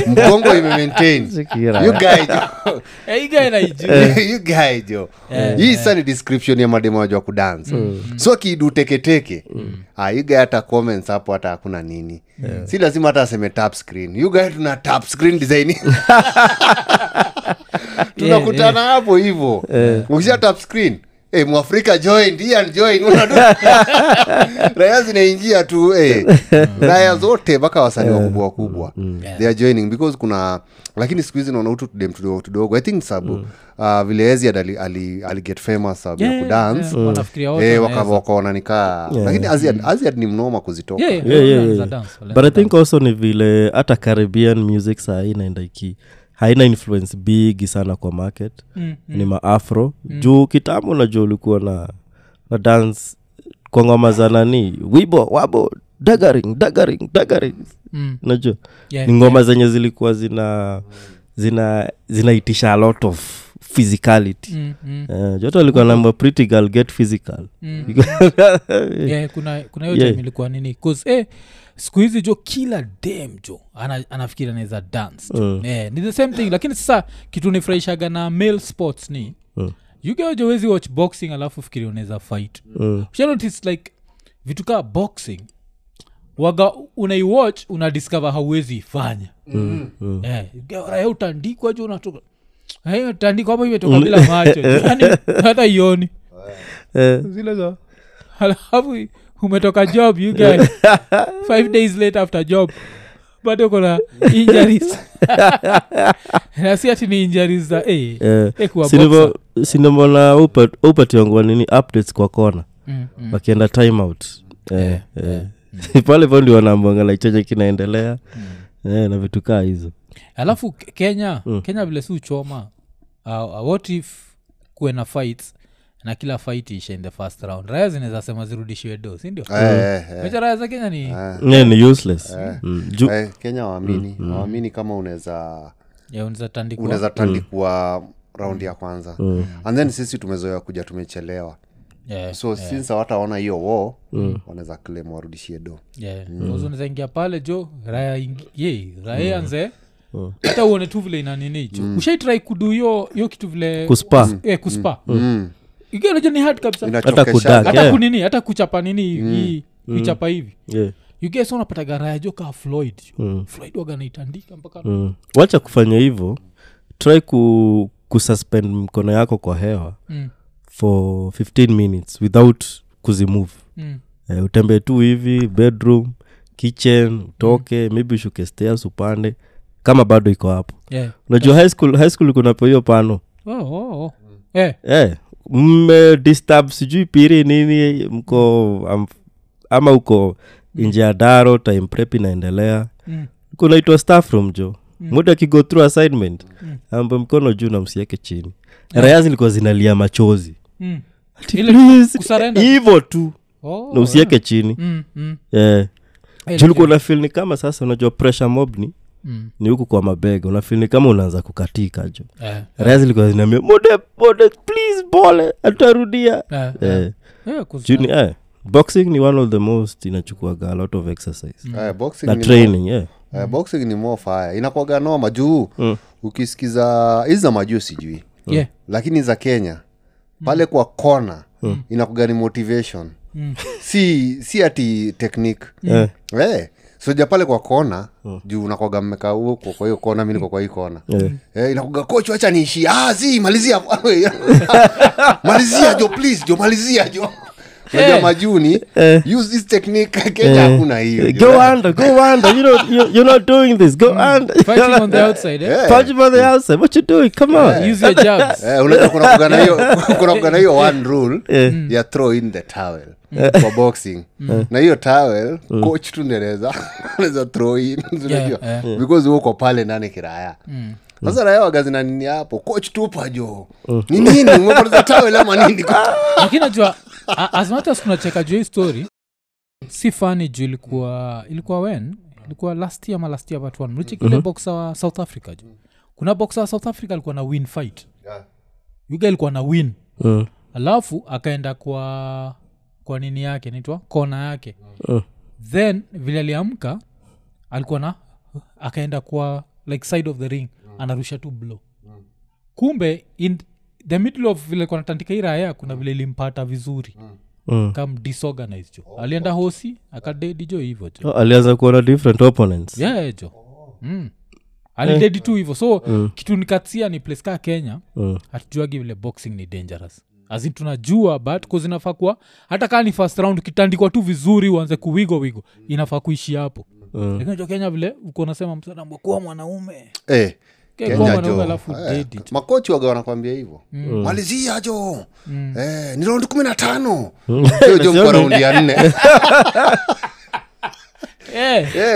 Mgongo imemaintain Sikira. you guy jo Eh, hii guy naijua. you guy jo hii sa ni description ya mademu wajua kudance so kiiduteketeke teketeke. Ah, you guy hata comments hapo hata hakuna nini. Si lazima hata aseme tap screen. You guy tuna tap screen design. Tunakutana hapo hivo. Ukisha tap screen Hey, mwafrika join ian join. Raya zinaingia tu hey. raya zote mpaka wasanii wakubwa wakubwa. They are joining because kuna lakini siku hizi naona utu tudem tudogo tudogo. I think sabu uh, vile eziad ali, ali, ali get famous sabu ya Yeah, kudance yeah, yeah. mm. Eh, wakaona nikaa lakini aziad, aziad ni mnoma kuzitoka. Yeah, yeah, Yeah, yeah, yeah. dance, but i dance. think also ni vile hata caribbean music saa hii inaenda iki haina influence bigi sana kwa market. Mm, ni maafro juu kitambo najua ulikuwa na na dance kwa ngoma za nani? Wibo wabo dagaring dagaring dagaring mm. najua Yeah, ni ngoma zenye zilikuwa zina zina zinaitisha a lot of physicality. Mm, mm, Eh, joto alikuwa namba pretty girl get physical. Mm. yeah, kuna kuna hiyo Yeah. ilikuwa nini? 'Cause, eh, siku hizi jo kila dem jo ana, anafikiri anaweza dance uh. Eh, ni the same thing lakini sasa kitu nifurahishaga na male sports ni Mm. wezi watch boxing alafu fikiri unaweza fight uh. Ushanotice, like vitu kaa boxing waga unaiwatch una discover hauwezi ifanya mm, mm. Eh, ju unatoka Eh, hapo imetoka bila macho yani hata ioni Eh, zile za alafu umetoka job you guy. Five days late after job. Bado kona injuries. Nasi ati ni injuries za hey, yeah. hey, sinimona upationgwa nini updates kwa kona Mm, mm. wakienda time out. Eh, eh. pale po ndio wanaambangala chenye kinaendelea. Eh, na vitu kaa hizo. Alafu kenya. Mm. kenya vile si uchoma. Uh, what if kuwe na fights na kila fight ishe in the first round. Raya zinaweza sema zirudishiwe do sindio Eh, eh, eh. mecha raya za kenya ni yeah, ni useless. Mm. Ju- Eh, kenya waamini waamini kama unaweza ya unaweza tandikwa. unaweza tandikwa raundi ya kwanza. And then sisi tumezoea kuja tumechelewa. Yeah, so since hawataona hiyo wo wanaweza klem warudishie do. Yeah. mm. pale jo raya ingi- ye raya anze. Hata uone tu vile inanini jo ushaitrai kudu hiyo kitu vile Kuspa. eh, kuspa. Mm. Ikianaja ni hard kabisa. Hata kunini hata kuchapa nini hii kuichapa hivi. Yeah. ugesa unapataga raya kaa floyd? Jo floyd waganaitandika mpaka mm. wacha kufanya hivyo. Try ku, kususpend mkono yako kwa hewa Mm, for 15 minutes without kuzimove. Mm, uh, utembee tu hivi bedroom kitchen utoke maybe ushuke stairs upande. Kama bado iko hapo. Yeah. unajua high school, high school kunapo hiyo pano. Oh, oh, oh. Yeah. eh, mme disturb sijui piri nini mko am, ama uko nje ya daro time prep inaendelea. Mm, kunaitwa staff room jo. Muda akigo through assignment ambe mkono juu na msieke chini. Raya zilikuwa zinalia machozi. Mm. Tu. Oh, na usieke chini. Mm, mm. Yeah. julikuwa na fil ni kama sasa unajua pressure mob ni mm. ni huku kwa mabega unafilni kama unaanza kukatika jo zilikuwa zinaambia mode mode please pole atarudia. Eh, eh. eh, juni eh. boxing ni one of the most inachukuaga a lot of exercise. Eh, boxing na ni training yeah. eh, boxing ni more fire. Inakwaga noma juu ukisikiza hizi za majuu sijui. Yeah. lakini za kenya pale kwa kona inakuga ni motivation. Si si ati technique. Eh. Eh, soja pale kwa kona juu unakwaga mmekaa huko kwa hiyo kona mi niko kwa hii kona. Yeah. eh, inakuga koch wacha niishia ah, zi malizia. Malizia jo please jo malizia jo unajua Eh. majuni Eh. use this technique kenya hakuna hiyo. Eh, jo. go under go under. You know you, you're not doing this. Go under. Punch on the outside eh? punch on the outside. What you doing? Come on. Use your jabs Eh, unajua kuna kugana hiyo kuna kugana hiyo one rule ya throw in the towel kwa boxing. Na hiyo towel coach tu ndereza anaweza throw in yeah, yeah. because uko pale nani kiraya. Sasa raya wagazina nini hapo? Coach tupa jo ni nini? Umepoteza towel ama nini? Lakini najua A- as much as tunacheka juu hii story si fani juu ilikuwa ilikuwa wen ilikuwa last year ama last year part one. Mlichekile mm-hmm. boxa wa south africa juu? Kuna boxa wa south africa alikuwa na win fight. Yeah. yuga ilikuwa na win. Mm. alafu akaenda kwa kwa nini yake nitwa kona yake. Mm. then vile aliamka alikuwa na akaenda kwa like side of the ring. Anarusha tu blow. Kumbe in the middle of vile alikuwa hii raya kuna vile ilimpata vizuri. Mm. kam disorganized jo. Alienda hosi akadedi jo hivyo jo. Oh, alianza kuona different opponents. Yeah jo. Mm. alidedi tu hivyo. So kitu nikatsia ni place kaa kenya Mm. hatujuagi vile boxing ni dangerous. Azin tunajua but kuzinafaa kuwa hata kaa ni first round kitandikwa tu vizuri uanze kuwigo wigo inafaa kuishi hapo. Mm. lakini jo kenya vile uko nasema msanambwa kuwa mwanaume. Eh, Eh, makochi waga wanakwambia hivyo. Malizia jo. Eh, ni raundi kumi na tano. Sio jo mko raundi ya nne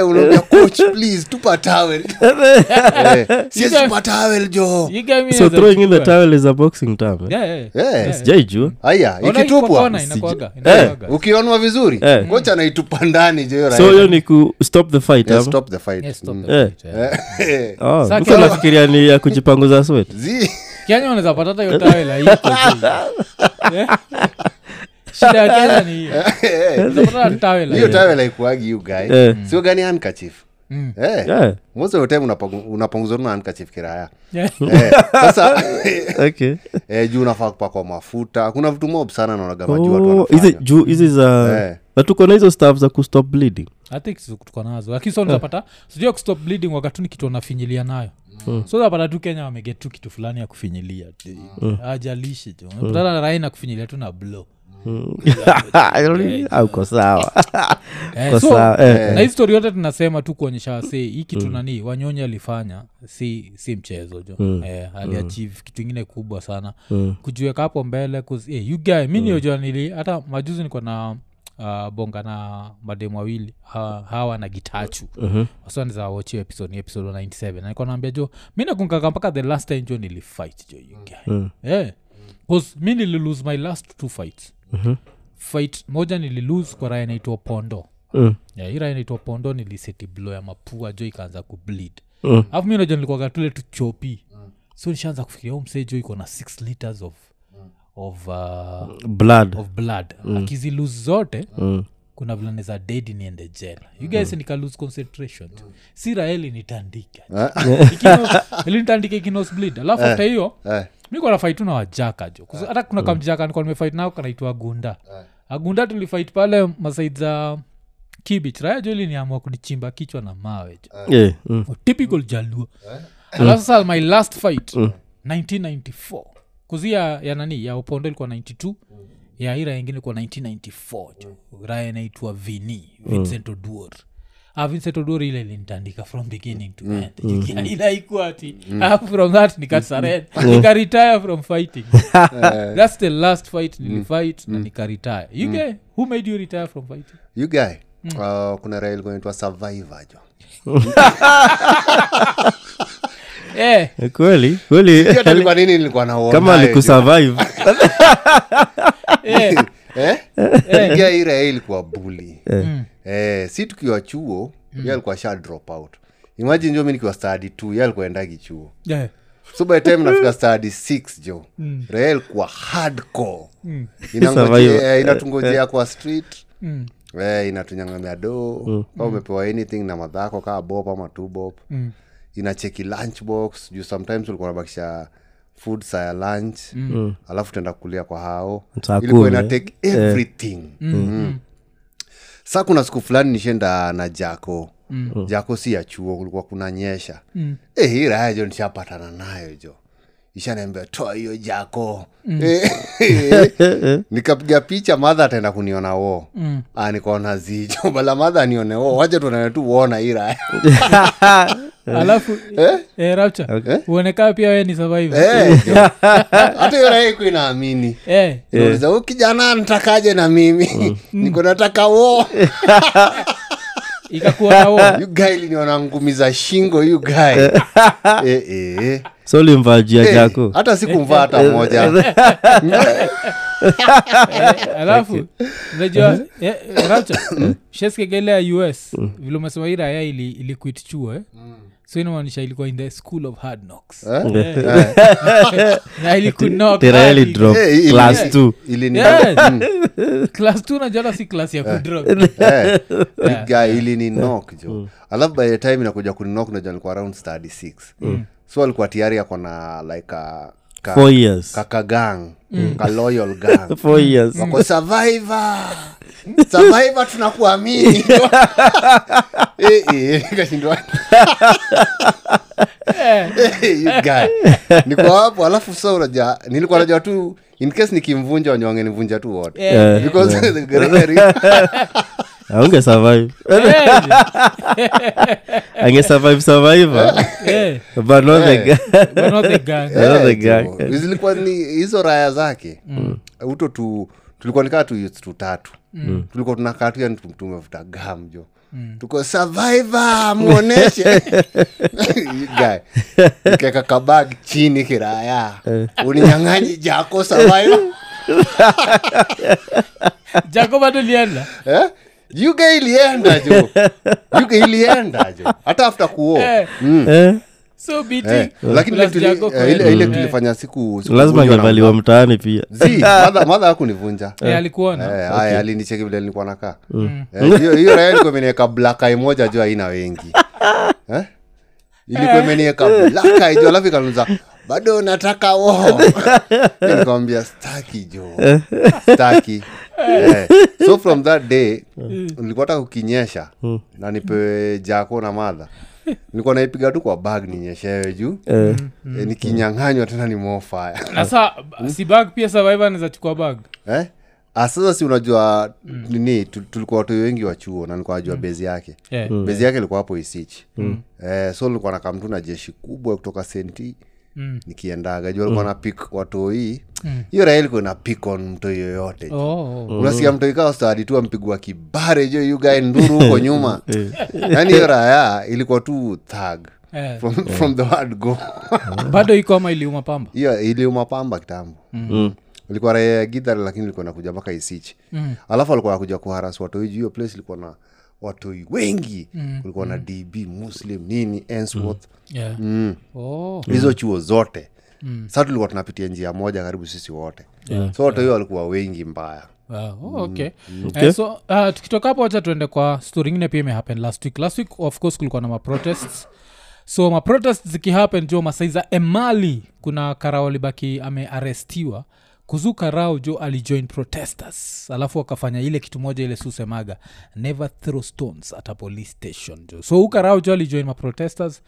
unaambia coach please tupa towel Eh, siwezi tupa towel jo you get me so throwing in the towel is a boxing term eh? Yeah, yeah. Eh, ikitupwa kona, inakuwaga, inakuwaga. ukionwa vizuri Eh. kocha anaitupa ndani jo hiyo so hiyo ni ku stop the fight Yeah, stop the fight stop Mm. the Eh. fight, yeah. Eh, Oh, Sa nafikiria ni ya kujipanguza sweat kianya unaweza patata hiyo tawela iko Eh? Shida ya kenya ni hiyo. Unaweza patata tawela hiyo hiyo. tawel you guy Eh. sio gani handkerchief? Mm. Eh, yeah. most of the time unapangu- unapanguzwa na handkerchief kiraya. Yeah. Eh, sasa okay. Eh, juu unafaa kupakwa mafuta. Kuna vitu mob sana naonaga Oh, hizi wanafanya. juu hizi za Eh. na tuko na hizo staff za kustop bleeding. I think si tuko nazo. Lakini so unapata sijua kustop bleeding wakati ni kitu wanafinyilia nayo. So unapata tu kenya wameget tu kitu fulani ya kufinyilia. Ajalishi tu. Unapata rai na kufinyilia tu na blow sawa. Eh, so, sawa, eh, na hii stori yote tunasema tu kuonyesha wase hii kitu nani wanyonyi alifanya si si mchezo jo. Eh, aliachieve kitu ingine kubwa sana. Kujiweka hapo mbele 'cause, eh, you guy mi niojua nili hata majuzi niko na uh, bonga na mademu wawili ha, hawa na gitachu. Mhm. wasaniza wachio episode episode 97 Na naambia jo mi nakungaga mpaka the last time jo nilifight jo you guy. Mm. 'Cause mi nililose my last two fights Mhm. fight moja nililose kwa raya naitwa pondo. Mm. yeah, hii raya naitwa pondo niliseti blo ya mapua jo ikaanza kubleed. Mm. alafu mi naja nilikuwaga tule tuchopi so nishaanza kufikiria huu msee jo iko na 6 liters of of, uh, blood. of blood. Akiziluse zote Mm. kuna vile neza dedi niende jela you guys nika lose concentration si raeli nitandika ilinitandika ikinos bleed alafu hata hiyo Eh, mi kwa nafait tu na wajaka jo. Kuzi- hata kuna kamjaka nikuwa nimefight nao kanaitwa agunda agunda tulifait pale masaid za kibich. Raya jo iliniamua kunichimba kichwa na mawe jo. Yeah, mm. typical jaluo. Alafu sasa my last fight 1994 kuzi ya, ya nani? Ya upondo ilikuwa 92 ya ira ingine ilikuwa 1994 jo. Raya inaitwa vini vincent oduor. Ah, vincent oduor ile ilinitandika from beginning to end. Ila ikuwa ati ah, from that nikasaren nikaretire from fighting. That's the last fight nilifight na nikaretire. You guy, who made you retire from fighting? You guy? Uh, kuna ilikuwa survivor jo. Eh, kweli kweli. Nini nilikuwa nayo, eh. Eh? Raha ilikuwa buli mm, eh, si tukiwa chuo mm. alikuwa sha drop out imagine jo mi nikiwa stadi t ye alikuwa endagi chuo yeah. so by time nafika stadi 6 jo mm. rael kwa hardcore Survivor. eh, inatungojea kwa street Mm. eh, inatunyang'amia doo kama umepewa anything na madhako kaa bop ama two Mm. inacheki lunchbox juu sometimes ulikuwa nabakisha food saya lunch mm. alafu tenda kulia kwa hao ilikuwa inatake everything yeah. mm. Mm. mm. Sa kuna siku fulani nishenda na jako mm. jako si ya chuo kulikuwa kuna nyesha mm. eh, hii raya jo nishapatana nayo jo ishaniambia toa hiyo jako mm. nikapiga picha madha ataenda kuniona wo. Mm. nikaona zicho bala madha anione wo. Wacha tuonane tu uona hii raya alafu eh, rapture uonekaa pia we ni survivor. Eh, hata hiyo iko inaamini. Eh, kijana ntakaje na mimi? Niko nataka wo ikakuwa na war. you guy liniona ngumi za shingo you guy. Eh, eh. so limvajia Eh, jako hata sikumvaa hata moja. Eh, alafu unajua eh, racha sheskegelea us vile umesema hii raya ili, ili quit chuo eh? So inamaanisha ilikuwa in the school of hard knocks. Eh? na drop Eh, 2 ilini- Yes. Mm. class t najala si klas ya kudrop Eh, big guy ilini knock jo. Alafu by the time inakuja kuninok najua nilikuwa around study 6 so alikuwa tiari ako na like a, ka, four years. kakagang ka loyal gang. Four years. Wako survivor! Survivor tunakuamini Eh, eh, nikashindwa Eh, you guy. niko hapo alafu sa unaja nilikuwa najua tu in case nikimvunja wanyonge nivunja tu wote. Because the gregory aunge survive. Ange survive survivor but not the but not the gang. Yeah. Zilikuwa ni hizo raya zake. Uto tu tulikuwa nikaa tu tutatu mm. tulikuwa tunakaa tu yani tum- gam tuko survivor muoneshe. Guy. Kabag chini kiraya. Uninyang'anyi jako survivor. Jako bado lienda eh? yuge ilienda jo yuga ilienda jo hata after kuo Eh, Eh, so Eh, eh, ile kweli. ile Eh, tulifanya siku lazima angevaliwa mtaani pia. Zi, madha madha hakunivunja. Eh, alikuona. Eh, aya alinicheki vile nilikuwa nakaa. Eh, hiyo hiyo raya ilikuwa imenieka blakai moja juu haina wengi. Eh? ilikuwa imenieka blakai eye juu alafu ikanuza bado nataka wo staki jo staki so from that day nilikuwa ta kukinyesha na nipewe jako na madha nilikuwa naipiga tu kwa bag ninyeshewe juu. Eh, nikinyang'anywa tena ni mofaya nasa si bag pia survivor anaweza bag? Eh? Ah, sasa si unajua nini tu- tulikuwa watu wengi wa chuo na nilikuwa najua bezi yake. Eh. bezi yake ilikuwa hapo isich. Eh, so nilikuwa na kamtu na jeshi kubwa kutoka senti Mm. Nikiendaga juu alikuwa na pik watoi hiyo raha ilikuwa na pik on mtoi yoyote. Oh, oh. unasikia mtoi kaa stadi tu ampigwa kibare jo yugae nduru huko nyuma. Yaani hiyo raya ilikuwa tu thag Yeah. from, from the word go. Bado iko ama iliuma pamba? Hiyo iliuma pamba kitambo. Mm. ilikuwa raya ya gidhar lakini ilikuwa nakuja mpaka isich Mm. alafu alikuwa nakuja kuharas hiyo place ilikuwa na watoi wengi. Kulikuwa na db muslim nini ensworth Yeah. mm. Oh. hizo chuo zote. Sa tulikuwa tunapitia njia moja karibu sisi wote. So watoi walikuwa wengi mbaya. Ah, oh, okay. Eh, so uh, tukitoka hapo wacha tuende kwa story ingine pia imehappen last week. Last week of course kulikuwa na maprotests. So maprotest zikihappen jo masaiza emali kuna karao alibaki amearestiwa kuzu rao jo alijoin protesters alafu wakafanya ile kitu moja ile susemaga never throw stones at a police station jo so huka rao jo alijoin maprotesters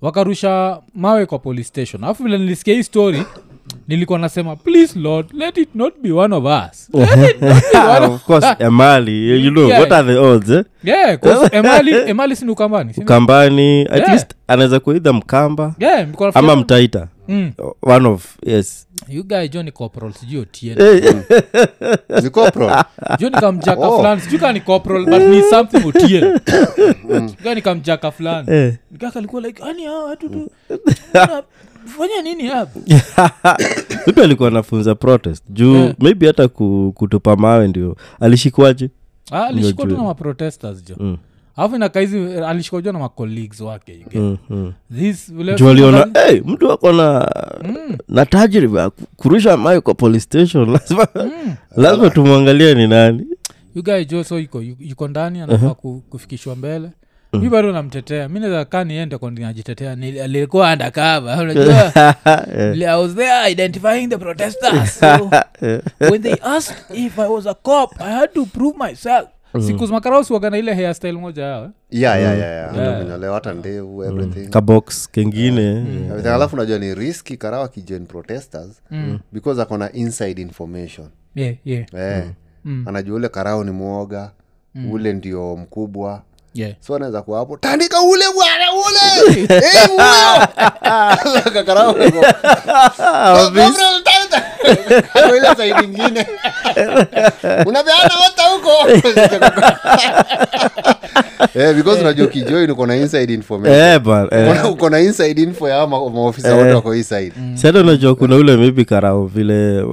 wakarusha mawe kwa police station alafu vile nilisikia hii story nilikuwa nasema please lord let it not be one of us emali you know Yeah. what are the odds eh? yeah, emali emali sini ukambani sini? ukambani at Yeah. least anaweza kuidha mkamba yeah, ama mtaita Mm. one of yes. You guy jo ni corporal sijui otien ni corporal? Jo nikamjaka Oh. fulani sijui kaa ni corporal but ni something otien kaa nikamjaka fulani. Eh. nikaka alikuwa like ani hawa watu tu fanya nini hapa vipi alikuwa anafunza protest. Juu Yeah. maybe hata kutupa mawe ndio. Alishikwaje? Ah, alishikwa tu na maprotesters jo. Mm. Alafu nakaizi alishikojwa na macolleagues wake mm, mm. This vile- juu aliona hey, mtu ako na na tajriba kurusha mawe kwa police station. Lazima lazima tumwangalie ni nani. Ugaejoso iko yuko ndani anafaa ku, kufikishwa mbele. Mi bado namtetea. Mi naweza kaa niende kwa najitetea? Alikuwa andakava unajua? I was there identifying the protesters. So when they asked if i was a cop i had to prove myself siku makarausi wagana ile hairstyle moja yao eh? yeah, yeah, yeah, yeah. Yeah. Hata ndevu everything. Kabox kengine. Everything. alafu najua ni riski karawa kijoin protesters because akona inside information. Yeah, yeah, eh. anajua ule karao ni mwoga ule ndio mkubwa. Yeah. so anaweza kuwa hapo tandika ule bwana ule! Eh, huko. Eh, because unajua ukijoin uko na inside information. Eh, eh. Uko uko na inside info ya ma- maofisa wote wako hii side. Si hata unajua kuna ule maybe karao vile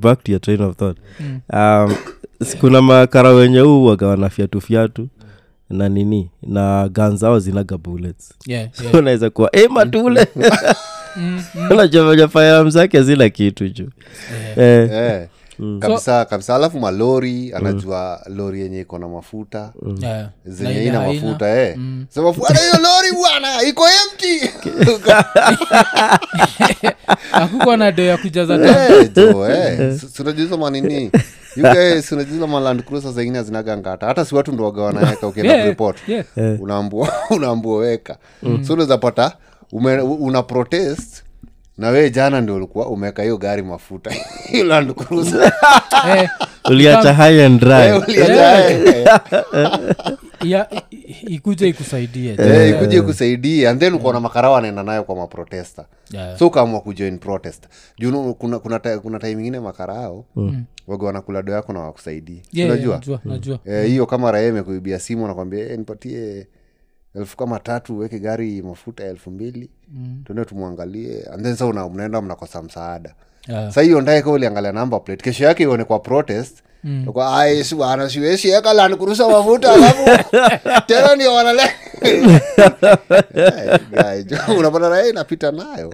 back to your train of thought. Um, kuna makara wenye huu wagawana fiatu fiatu na nini na gan zao zinaga bullets. Yeah, So yeah. unaweza kuwa ematule matule unajua firearm zake zila kitu juu eh, eh. kabisa kabisa. Alafu malori anajua lori yenye iko na mafuta. Yeah. Na zenye ina mafuta eh. Sema, "Bwana, hiyo lori bwana iko empty. Akukwa na do ya kujaza. Eh, eh. Manini? Cruiser zengine zinaga ngata? Hata si watu ndo waga wanaweka ukienda Yeah, kuripot yeah. unaambua unaambua weka. So unaweza pata ume, una protest na wee jana ndio ulikuwa umeweka hiyo gari mafuta. Land cruiser. Eh, uliacha high and dry. Eh, uliacha, eh, ya- ikuja ikusaidie. Eh, ikuje kusaidia and then uko na makara wanaenda nayo kwa maprotesta. Yeah. so ukaamua kujoin protest. Juu nu- kuna, kuna, ta- kuna time ingine makarao waga wanakula do yako na wakusaidie. Yeah, unajua? yeah, najua, najua. Eh, hiyo kama raia imekuibia simu anakwambia eh, nipatie elfu kama tatu uweke gari mafuta ya elfu mbili mm. tuende tumwangalie and then sa mnaenda mnakosa msaada. Yeah. sa hiyo ndaeka uliangalia namba plate kesho yake ione kwa protest. Mm. bwana siwezi eka lankurusa mafuta alafu tena ndio wanale Eh, unapata inapita nayo.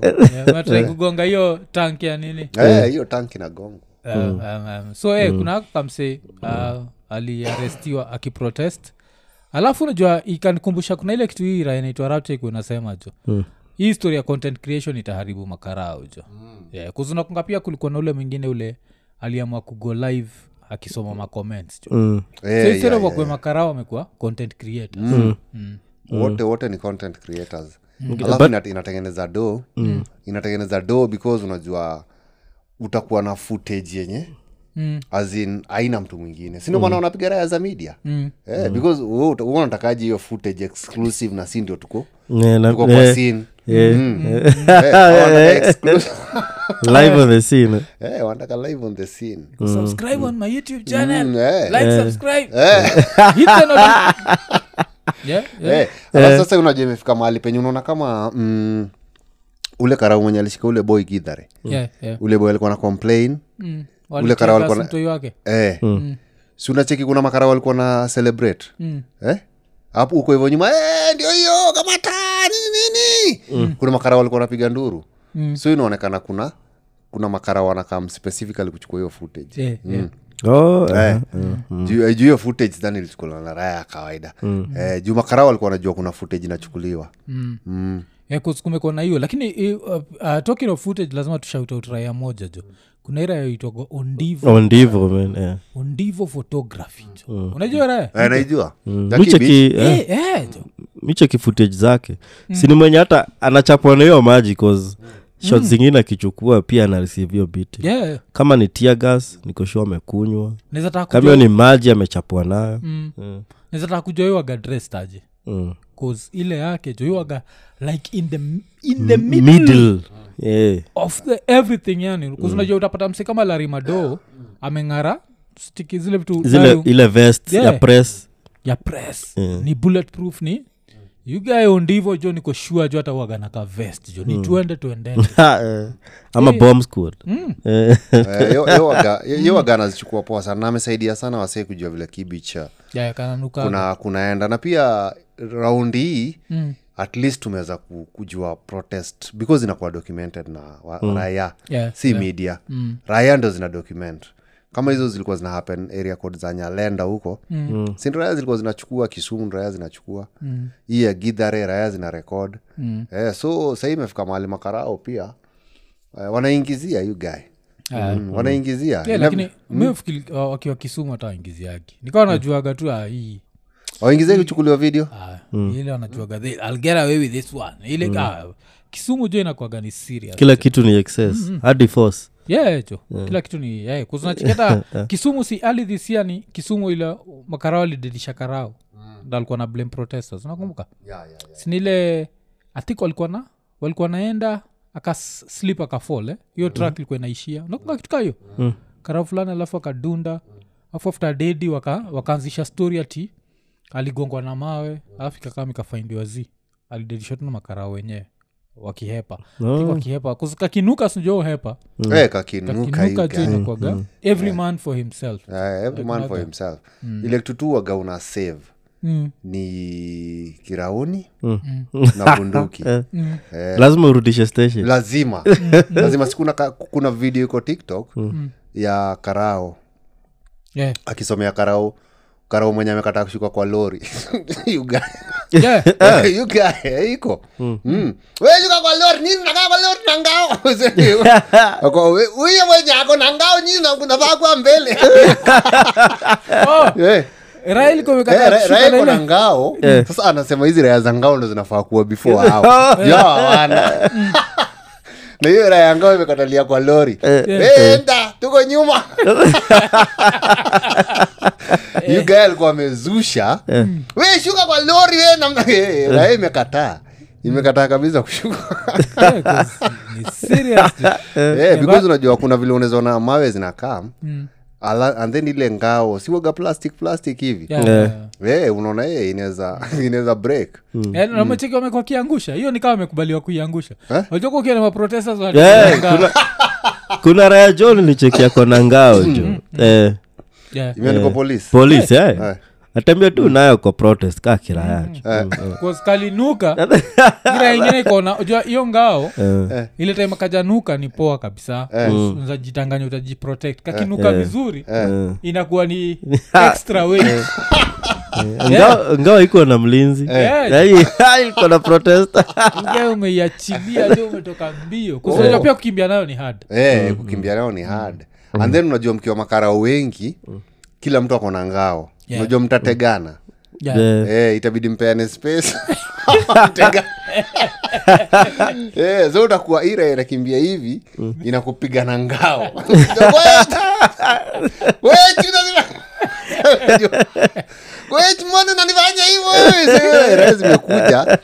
Kugonga hiyo tank ya nini? Eh, hiyo tanki na gongo Um, um, um, so eh, kuna kamse uh, aliarestiwa akiprotest alafu unajua ikanikumbusha kuna ile kitu hii inaitwa raptek unasema jo. Mm. hii histori ya content creation itaharibu makarao jo. Mm. yeah, kuzunakunga pia kulikuwa na ule mwingine ule aliamua kugo live akisoma macomments jo. Mm. so Eh, instead yeah, yeah. makarao amekuwa content creators. Mm. wote wote ni content creators. Alafu But, inatengeneza do inatengeneza do because unajua utakuwa na footage yenye Mm. as in aina mtu mwingine. Sindio maana wanapiga raya za media? Mm. eh, because wewe uta- wewe unatakaji hiyo footage exclusive na si ndio tuko? Yeah, na- tuko kwa scene. Yeah. Mm. Eh, live on the scene. Eh, wanataka live on the scene. Subscribe on my youtube channel. Mm, eh. like subscribe. Eh, hit the noti- yeah, yeah. eh. Alafu sasa unajua imefika mahali penye unaona kama mm, ule karau mwenye alishika ule boy gidhare Yeah, yeah. ule boy alikuwa na complain Mm. Ule kara walikuwa na- mtoi wake eh. si unacheki kuna makara walikuwa na celebrate Mm. eh? hapo huko hivyo nyuma eh, ndio hiyo kamata nini nini kuna makara walikuwa napiga nduru Mm. so inaonekana kuna kuna makara wanakam specifically kuchukua hiyo footage Yeah, yeah. oh, Eh, uh, juu eh, juu hiyo footage dhani ilichukuliwa na raya ya kawaida eh, juu makara alikuwa anajua kuna footage inachukuliwa Mm. mm. Yeah, na hiyo. Lakini eh, uh, uh, talking of footage lazima tushout moja jo. Kuna ira yaitwaga ondivo. Man yeah. ondivo photography jo. Unajua raya eh, naijua. Micheki Beach. eh, footage zake. Sini mwenye hata anachapwa na hiyo maji cause shot zingine akichukua pia anareceive hiyo biti yeah. Kama ni tiagas gas nikoshua amekunywa. Naweza kama hiyo ni maji amechapwa nayo. Mm, yeah. naweza taka kujua hiyo dressed aje Mm. cause ile yake joiwaga like in the in the middle, middle. Yeah. of the everything yani. Kuzinajua utapata msi kama larimado ameng'ara stiki zile vitu zile ile vest Yeah. ya press. Ya press. Yeah. ni bulletproof ni? Ugayo ndivo jo niko shua jo hata waganaka vest jo. Ni tuende tuendene Eh, ama bomb squad. Mm. Eh, Eh, yo- poa sana na amesaidia sana wasee kujua vile kibicha ya kuna kunaenda. Na pia raundi hii mm. at least tumeweza kujua protest because inakuwa documented na wa, raya yeah, si yeah. media Mm. raya ndo zina document kama hizo zilikuwa zina happen area code za nyalenda huko Mm. sin raya zilikuwa zinachukua kisumu raya zinachukua Mm. hii ya gidhare raya zina record Mm. eh, so sahii imefika mahali makarao pia eh, wanaingizia you guy Ah. mm, wanaingizia Yeah, lakini mifikiri wakiwa kisumu hata waingiziagi nikawa najuaga tu ah, hii waingizia kuchukuliwa video. Ah, ile wanajuaga "They- I'll get away with this one. Ile ah, kisumu jo inakwaga ni serious. Kila kitu ni excess. Hadi force. Yeah jo kila kitu ni yeah, kuzinachiketa kisumu si ali this ni kisumu ile makarao alidedisha karao. Ndo alikuwa na blame protesters unakumbuka? Yeah, yeah, yeah. sinile athik walikuwa na walikuwa naenda akaslip akafol eh? hiyo track ilikuwa inaishia. Unakumbuka kitu kaa hiyo? Mm. karao fulani alafu akadunda alafu after dedi waka, wakaanzisha story ati aligongwa na mawe alafu ikakaa mikafaindiwa zi. Alidedishwa tu na makarao wenyewe. Wakihepa. Oh. wakihepa kakinuka sinjo hepa mm. hey, kakinuka you mm. every man for himself. Eh, every man for himself. Ile tu waga una save. Mm. ni kirauni Mm. na bunduki. Mm. lazima urudishe station. Lazima. Lazima. Sikuna ka, kuna video iko tiktok ya karao. Yeah. akisomea karao karao mwenye amekataa kushuka kwa lori. Iko. Mm. Kwa lori nini nakaa kwa lori? Na ngao huyo mwenye ako na ngao nyini na- nafaa kuwa mbele. Oh, Eh. Ilikuwa Eh, ngao sasa anasema hizi raya za ngao ndo zinafaa kuwa before hao. Hawana na hiyo raya ya ngao imekatalia kwa lori. Eh, enda tuko nyuma. Yugae alikuwa amezusha we shuka kwa lori we namna Eh, imekataa. Imekataa kabisa kushuka. Yeah. Eh, because unajua kuna vile unawezaona mawe zinakaa. Ala- and then ile ngao siwaga plastic plastic hivi. Yeah, Yeah. Eh, unaona eh, inaweza inaweza break. Yeah. namecheki kiangusha. Hiyo ni kama wamekubaliwa kuiangusha. Eh? wajua na maprotesters Yeah, kuna, raya jo nilichekia kona ngao jo. Eh, Yeah. imeandikwa polisi polisi eh. Eh. atembea tu nayo kwa protest kaa kirayacho Eh, 'Cause kalinuka ila ingine ikona ja hiyo ngao eh, ile time kajanuka ni poa kabisa. Unajitanganya utajiprotect. Kakinuka vizuri inakuwa ni extra weight ngao iko na mlinzi. Yeah. Yaani, na umeiachilia umetoka mbio. Kusinajua pia kukimbia nayo ni hard. Eh, kukimbia nao ni hard. And then unajua mkiwa makarao wengi kila mtu ako na ngao. Yeah. unajua mtategana? Yeah. yeah. hey, itabidi mpeane space. Yeah, eh, so utakuwa ira inakimbia hivi inakupiga na ngao Mbona unanifanya hivyo zimekuja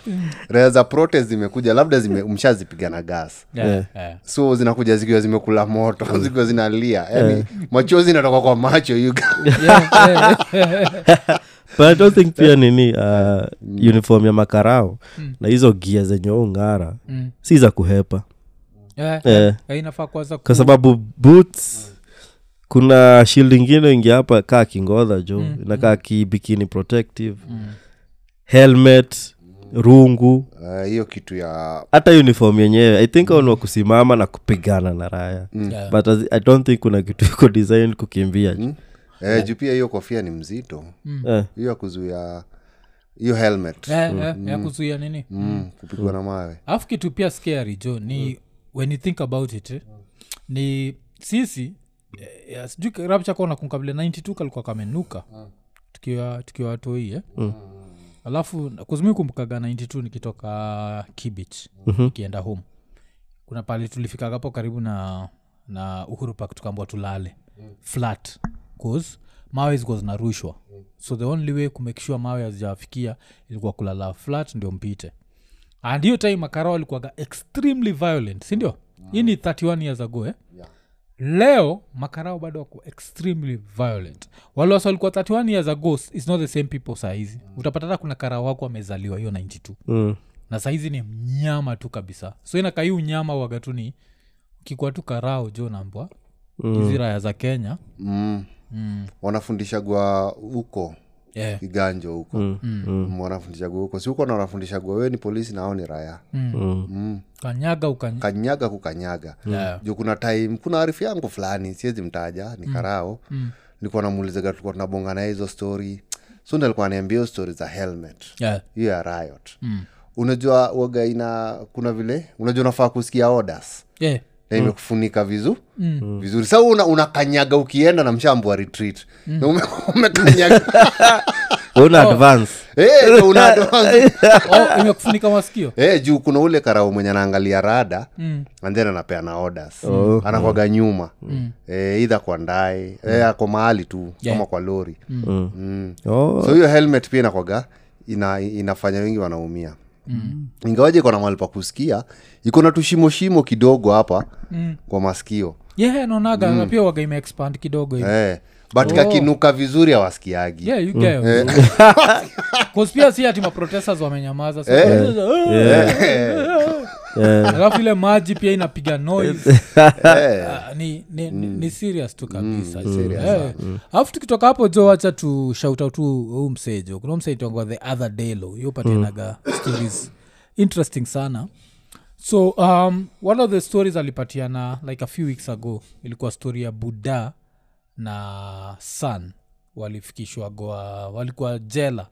raha za protest zimekuja labda zime, mshazipiga na gas Yeah, yeah. so zinakuja zikiwa zimekula moto zikiwa zinalia yani machozi inatoka kwa macho. Yeah, yeah. but i don't think pia nini uh, uniform ya makarao na hizo gia zenye ung'ara Mm. si za kuhepa Yeah, yeah. yeah. kwa sababu boots kuna shield ingine ingia hapa kaa kingodha jo mm. inakaa kibikini protective. Helmet rungu. Hiyo uh, kitu ya hata uniform yenyewe i think mm. kusimama na kupigana na raya Yeah. but as- i don't think kuna kitu iko design kukimbia. Mm. eh, juu pia hiyo kofia ni mzito. Eh, hiyo ya kuzuia hiyo helmet. Yeah, yeah, ya kuzuia nini? Mm, kupigwa na mawe. Alafu kitu pia scary jo ni when you think about it eh, ni sisi eh, ya, sijui rapchakona kunkabila 92 kalikuwa kamenuka. Tukiwa tukiwa watoi eh? alafu kuzimi kumbukaga 92 nikitoka kibich nikienda home. Kuna pale tulifika hapo karibu na na uhuru pak tukaambua tulale. Flat cause mawe zilikuwa zinarushwa. So the only way kumake sure mawe hazijawafikia ilikuwa kulala flat ndio mpite. And hiyo time makarao alikuwaga extremely violent sindio hii ni 31 years ago eh? Leo makarao bado wako extremely violent. Wale wasi walikuwa 31 years ago is not the same people sahizi utapata hata kuna karao wako wamezaliwa hiyo 92 mm. na sahizi ni mnyama tu kabisa. So inakaa hii unyama waga tu ni ukikuwa tu karao jo nambwa hizi raya za kenya. Mm. mm. wanafundishagwa huko yeah. kiganjo huko Mm. mm. wanafundishagwa huko si huko na wanafundishagwa ni polisi nao ni raya mm. Mm. mm. kanyaga ukany... kanyaga kukanyaga yeah. juu kuna time kuna arifu yangu fulani siwezi mtaja ni karao Mm. nilikuwa namuulizaga tulikuwa tunabonga na hizo story so ndo alikuwa aniambia story za helmet yeah. hiyo ya riot Mm. unajua waga ina kuna vile unajua unafaa kusikia orders yeah. Na imekufunika vizu Mm. vizuri sa una, unakanyaga ukienda na mshambo wa retreat na ume, umekanyaga una advance Eh, una advance. oh, imekufunika masikio Eh, juu kuna ule karao mwenye anaangalia rada mm. and then anapeana orders mm. anakwaga nyuma Mm. eh, idha kwa ndae eh, ako mahali tu Yeah. kama kwa lori mm. mm. oh. so hiyo helmet pia inakwaga ina, inafanya wengi wanaumia ingawaje iko na mahali pa kusikia iko na tushimoshimo kidogo hapa kwa masikio yeah naonaga na pia waga imeexpand kidogo hivi eh, but Oh. kakinuka vizuri yeah si ati maprotesters wamenyamaza so- alafu ile maji pia inapiga noise. Ah, ni, ni, ni, ni serious tu kabisa. Eh. alafu tukitoka hapo jo wacha tu shout out tu huu msejo kuna mseitongwa the other daylo hiyo patinaga stories interesting sana. So um, one of the stories alipatiana like a few weeks ago ilikuwa story ya buddha na san walifikishwa goa walikuwa jela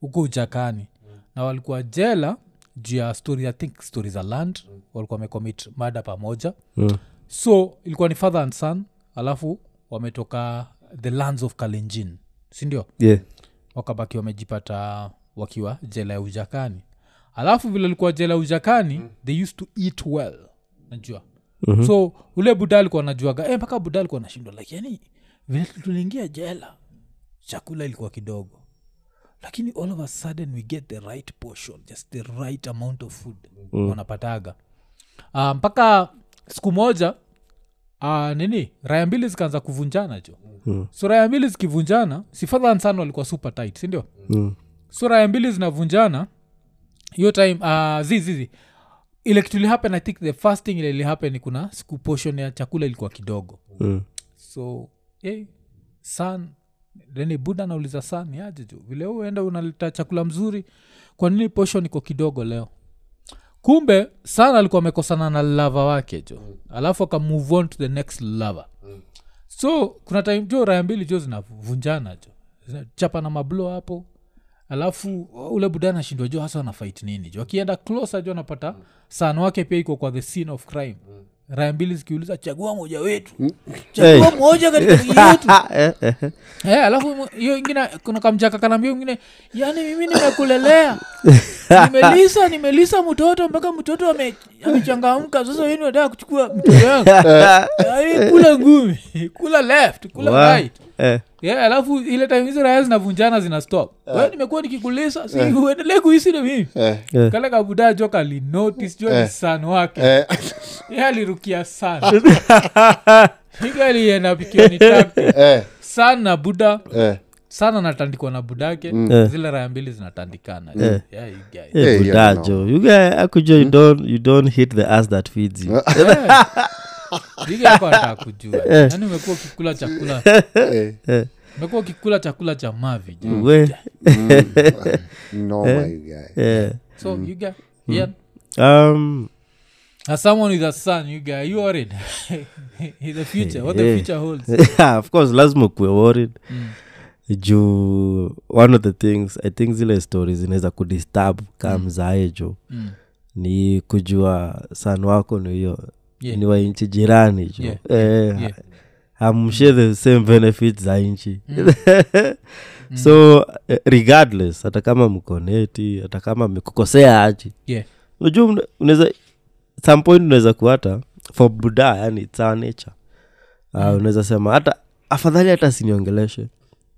huko ujakani. Na walikuwa jela juu ya story i think stories za land walikuwa wamecommit mada pamoja Mm. so ilikuwa ni father and son alafu wametoka the lands of kalenjin sindio yeah. wakabaki wamejipata wakiwa jela ya ujakani alafu vile likuwa jela ya ujakani they used to eat well najua mm-hmm. so ule buda alikuwa najuaga eh, mpaka buda alikuwa nashindwa like yani vile tuliingia jela chakula ilikuwa kidogo lakini all of a sudden we get the right portion just the right amount of food mm. wanapataga uh, mpaka siku moja uh, nini raya mbili zikaanza kuvunjana jo Mm. so raya mbili zikivunjana si fadhan sana walikuwa super tight sindio Mm. so raya mbili zinavunjana hiyo time uh, zizizi ile kitu ilihappen i think the first thing ile ilihappen kuna siku portion ya chakula ilikuwa kidogo Mm. so hey, san then buda nauliza san aje juu? Vile uenda unaleta chakula mzuri kwa nini posho niko kidogo leo? Kumbe sana alikuwa amekosana na lava wake jo alafu aka move on to the next lava so kuna time jo raya mbili jo zinavunjana jo chapa na mablo hapo. Alafu ule buda anashindwa jo hasa wanafait nini jo akienda closer jo anapata san wake pia iko kwa the scene of crime raya mbili zikiuliza chagua moja wetu. Chagua moja katika yetu. Eh, eh, eh. Alafu hiyo ingine kuna kamchaka kanaambia ingine yani mimi nimekulelea. Nimelisa nimelisa mtoto mpaka mtoto amechangamka. Sasa weni nataka kuchukua mtoto yangu kula ngumi kula left kula Wa- right eh. yeah, alafu ile time hizo raya zinavunjana zina stop. We nimekuwa nikikulisa si uendelee kuhisi na mimi. Eh, Eh. kale kabudaa jo kalinotis jo ni san wake. Eh, ye alirukia sana igalienda alienda pikiwa ni eh, san na buda eh. sana natandikwa na budake Eh. zile raya mbili zinatandikana. Eh. Yeah, yeah, guys. Eh, Eh, you guy akujua you don't, you don't hit the ass that feeds you. Eh. Yako kujua. Yani umekuwa ukikula chakula. Eh, umekuwa ukikula chakula cha mavi we noma, guy. eh. so you guy, yeah. um. As someone with a son you guy, you worried? In the future. What the Eh. future holds? Yeah, of course lazima kuwe worried. Mm. juu one of the things i think zile stori zinaweza kudisturb ka mzae juu. Mm. ni kujua san wako ni hiyo Yeah. ni wa nchi jirani jo Yeah, eh, yeah. hamshare the same benefits za nchi. So eh, regardless hata kama mkoneti hata kama mekukosea aji Yeah. unajua unaweza some point unaweza kuhata for buda yani it's our nature. Uh, unaweza sema hata afadhali hata siniongeleshe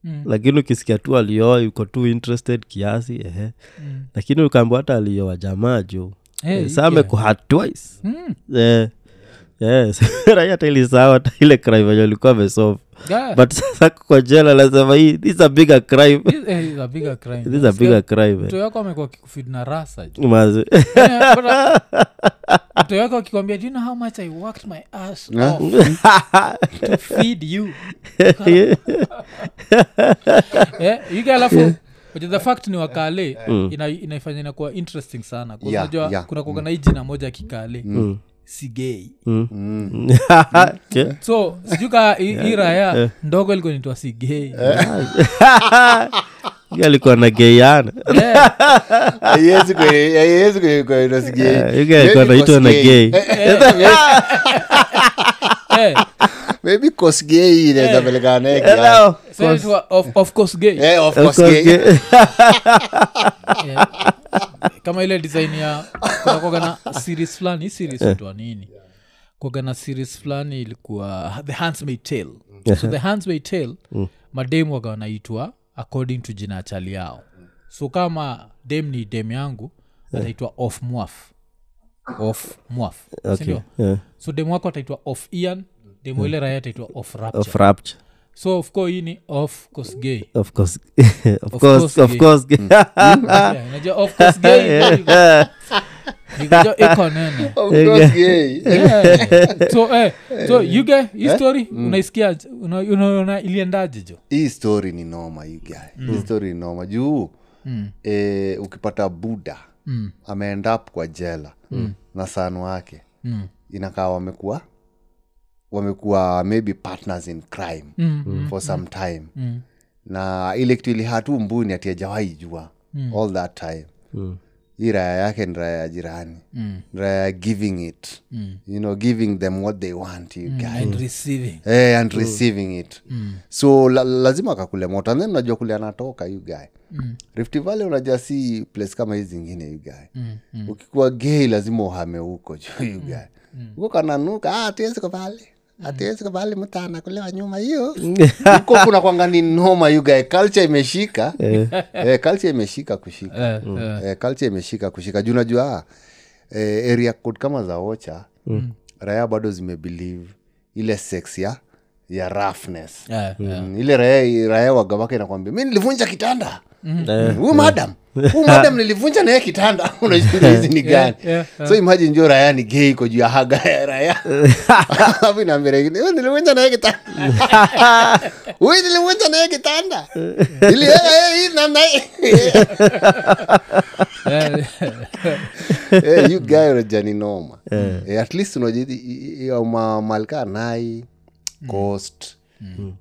Mm. lakini ukisikia tu alioa yuko tu interested kiasi ehe. Mm. lakini ukaambia hata alioa jamaa juu. Hey, Eh, saa amekuhat twice. Mm. Eh, yes raia hata ilisawa hata ile crime venye alikuwa amesolve Yeah. but sasa kwa jela lazima hii this a bigger crime This, eh, a bigger crime. this a bigger crime mtu eh. amekuwa kikufid na rasa Mazi. mtu yako akikwambia do you know how much i worked my ass off to feed you eh, yuga alafu the fact ni wakale mm. inaifanya inakuwa interesting sana Kwa Yeah, unajua yeah. kuna kuga na hii jina moja kikale Mm. Sigei Mm. Okay. so sijuka hii raya ndogo ilikuwa nitwa sigei alikuwa na geiana Haiwezi anaitwa na Kosgei. eh, maybe Kosgei inaweza pelekana naye kiasi. Hello. so of, of course gay. Eh, of Of course course, gay. gay. Yeah. kama ile design ya kunakuwaga series fulani series itwa nini? Kuaga na series fulani ilikuwa the handsmade tale. So the handsmade tale mademu waga wanaitwa according to jina chali yao. So kama dem ni dem yangu ataitwa off mwaf off mwaf okay yeah. so demu wako ataitwa of ian demu ile raya ataitwa off rapture. Of rapture. So ofco hii ni off course gay. Of course of Of course course of course Yeah, unajua off course gay. Nikajua iko nene. Of course, gay. So eh, so you guy hii story unaisikia unaona una, una iliendaje jo? Hii story ni noma guy. Hii story ni noma. Juu eh, ukipata buda Mm. ameenda up kwa jela na san wake. Mm. inakaa wamekuwa wamekuwa maybe partners in crime Mm, for some time. Mm. na ile kitu ilihatu mbuni ati ajawai jua all that time. Hii raya yake ni raya ya jirani. Mm. raya ya giving it. You know giving them what they want you guys. And receiving. Hey, and receiving it. So la, lazima akakule moto. And then unajua kule anatoka you guy. mm. Rift valley unajua si place kama hii zingine ugae mm. Mm. ukikuwa gei lazima uhame huko jo you mm. huko kananuka ah, atiwezi kubali kubali mtu anakulewa nyuma hiyo. Huko kuna kwanga ni noma you culture imeshika. Eh, culture imeshika kushika. Eh, eh. eh, culture imeshika kushika. Juu najua eh, area code kama za ocha mm. raya bado zimebelieve ile sex ya ya roughness. Yeah, eh. Mm, ile raya, raya wagawake nakwambia mi nilivunja kitanda huyu madam. Huyu madam nilivunja naye kitanda. Hizi ni gani? yeah, so imagine jo raya ni gei iko juu ya haga ya raya. Alafu nilivunja naye kitanda. Huyu nilivunja naye kitanda. Iliweka yeye hii namna hii Eh, Eh, you guy unajua noma. Eh, at least unajua malka nai coast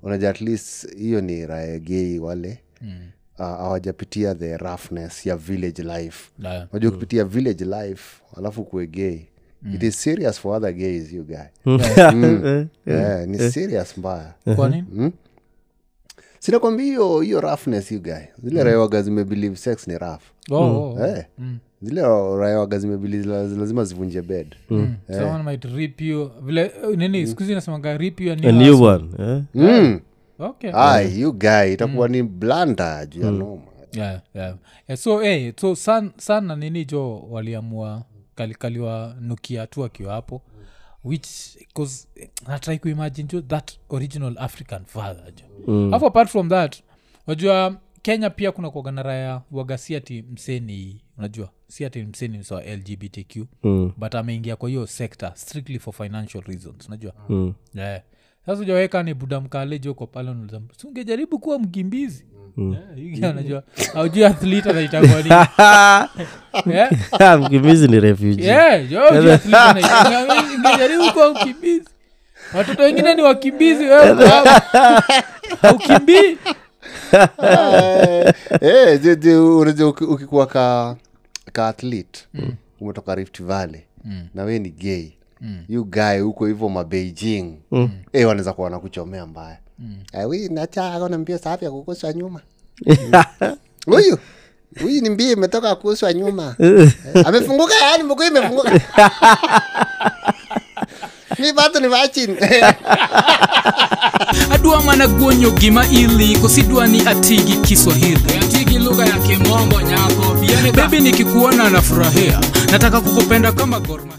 unaja at least hiyo ni raya gei wale. Ah, hawajapitia the roughness ya village life. Eh. unajua kupitia village life alafu kuwe gay it is serious for other gays you guy. Yeah, ni serious mbaya. Kwa nini? Sinakwambia hiyo hiyo roughness you guy. Zile rayawaga zimebelieve sex ni rough. Oh, oh, oh. mm. Zile rayawaga zimebililazima lazima zivunje bed. Someone might vile eh, nini skuzi nasemanga rip you a a new new one eh? mm. Okay yeah. you guy itakuwa ni blanda juu ya noma yeah, yeah. Yeah, so hey, so san, san na nini jo waliamua kalikaliwa nukia tu akiwa hapo which cause natrai kuimagine jo that original african father jo mm. afu apart from that unajua kenya pia kuna kuagana raya waga si ati mseni unajua si ati mseni sa lgbtq Mm. but ameingia kwa hiyo sector strictly for financial reasons unajua Mm. yeah. Sasa ujaweka ni buda mkale kwa pale unauliza, "Si ungejaribu kuwa mkimbizi? Yeah, hiki anajua? Aujui athlete anaitangwa nini? Mkimbizi ni refugeejaribu yeah, kuwa mkimbizi? Watoto wengine ni wakimbizi uko haukimbii? Eh, eh, unajua ukikuwa ka ka athlete umetoka rift valley na we ni gay you guy huko hivyo mabeijing eh, wanaweza kuwa wanakuchomea mbaya. Eh, akona mbio safi ya kukuswa nyuma. Huyu huyu ni mbio imetoka kukuswa nyuma. Eh, amefunguka yani mguu imefunguka? Mi bado ni vachin adwa mana guonyo gima ili kosidwa ni atigi kiswahili. Atigi lugha ya kimombo nyako bebi nikikuona nafurahia. Nataka kukupenda kama gorma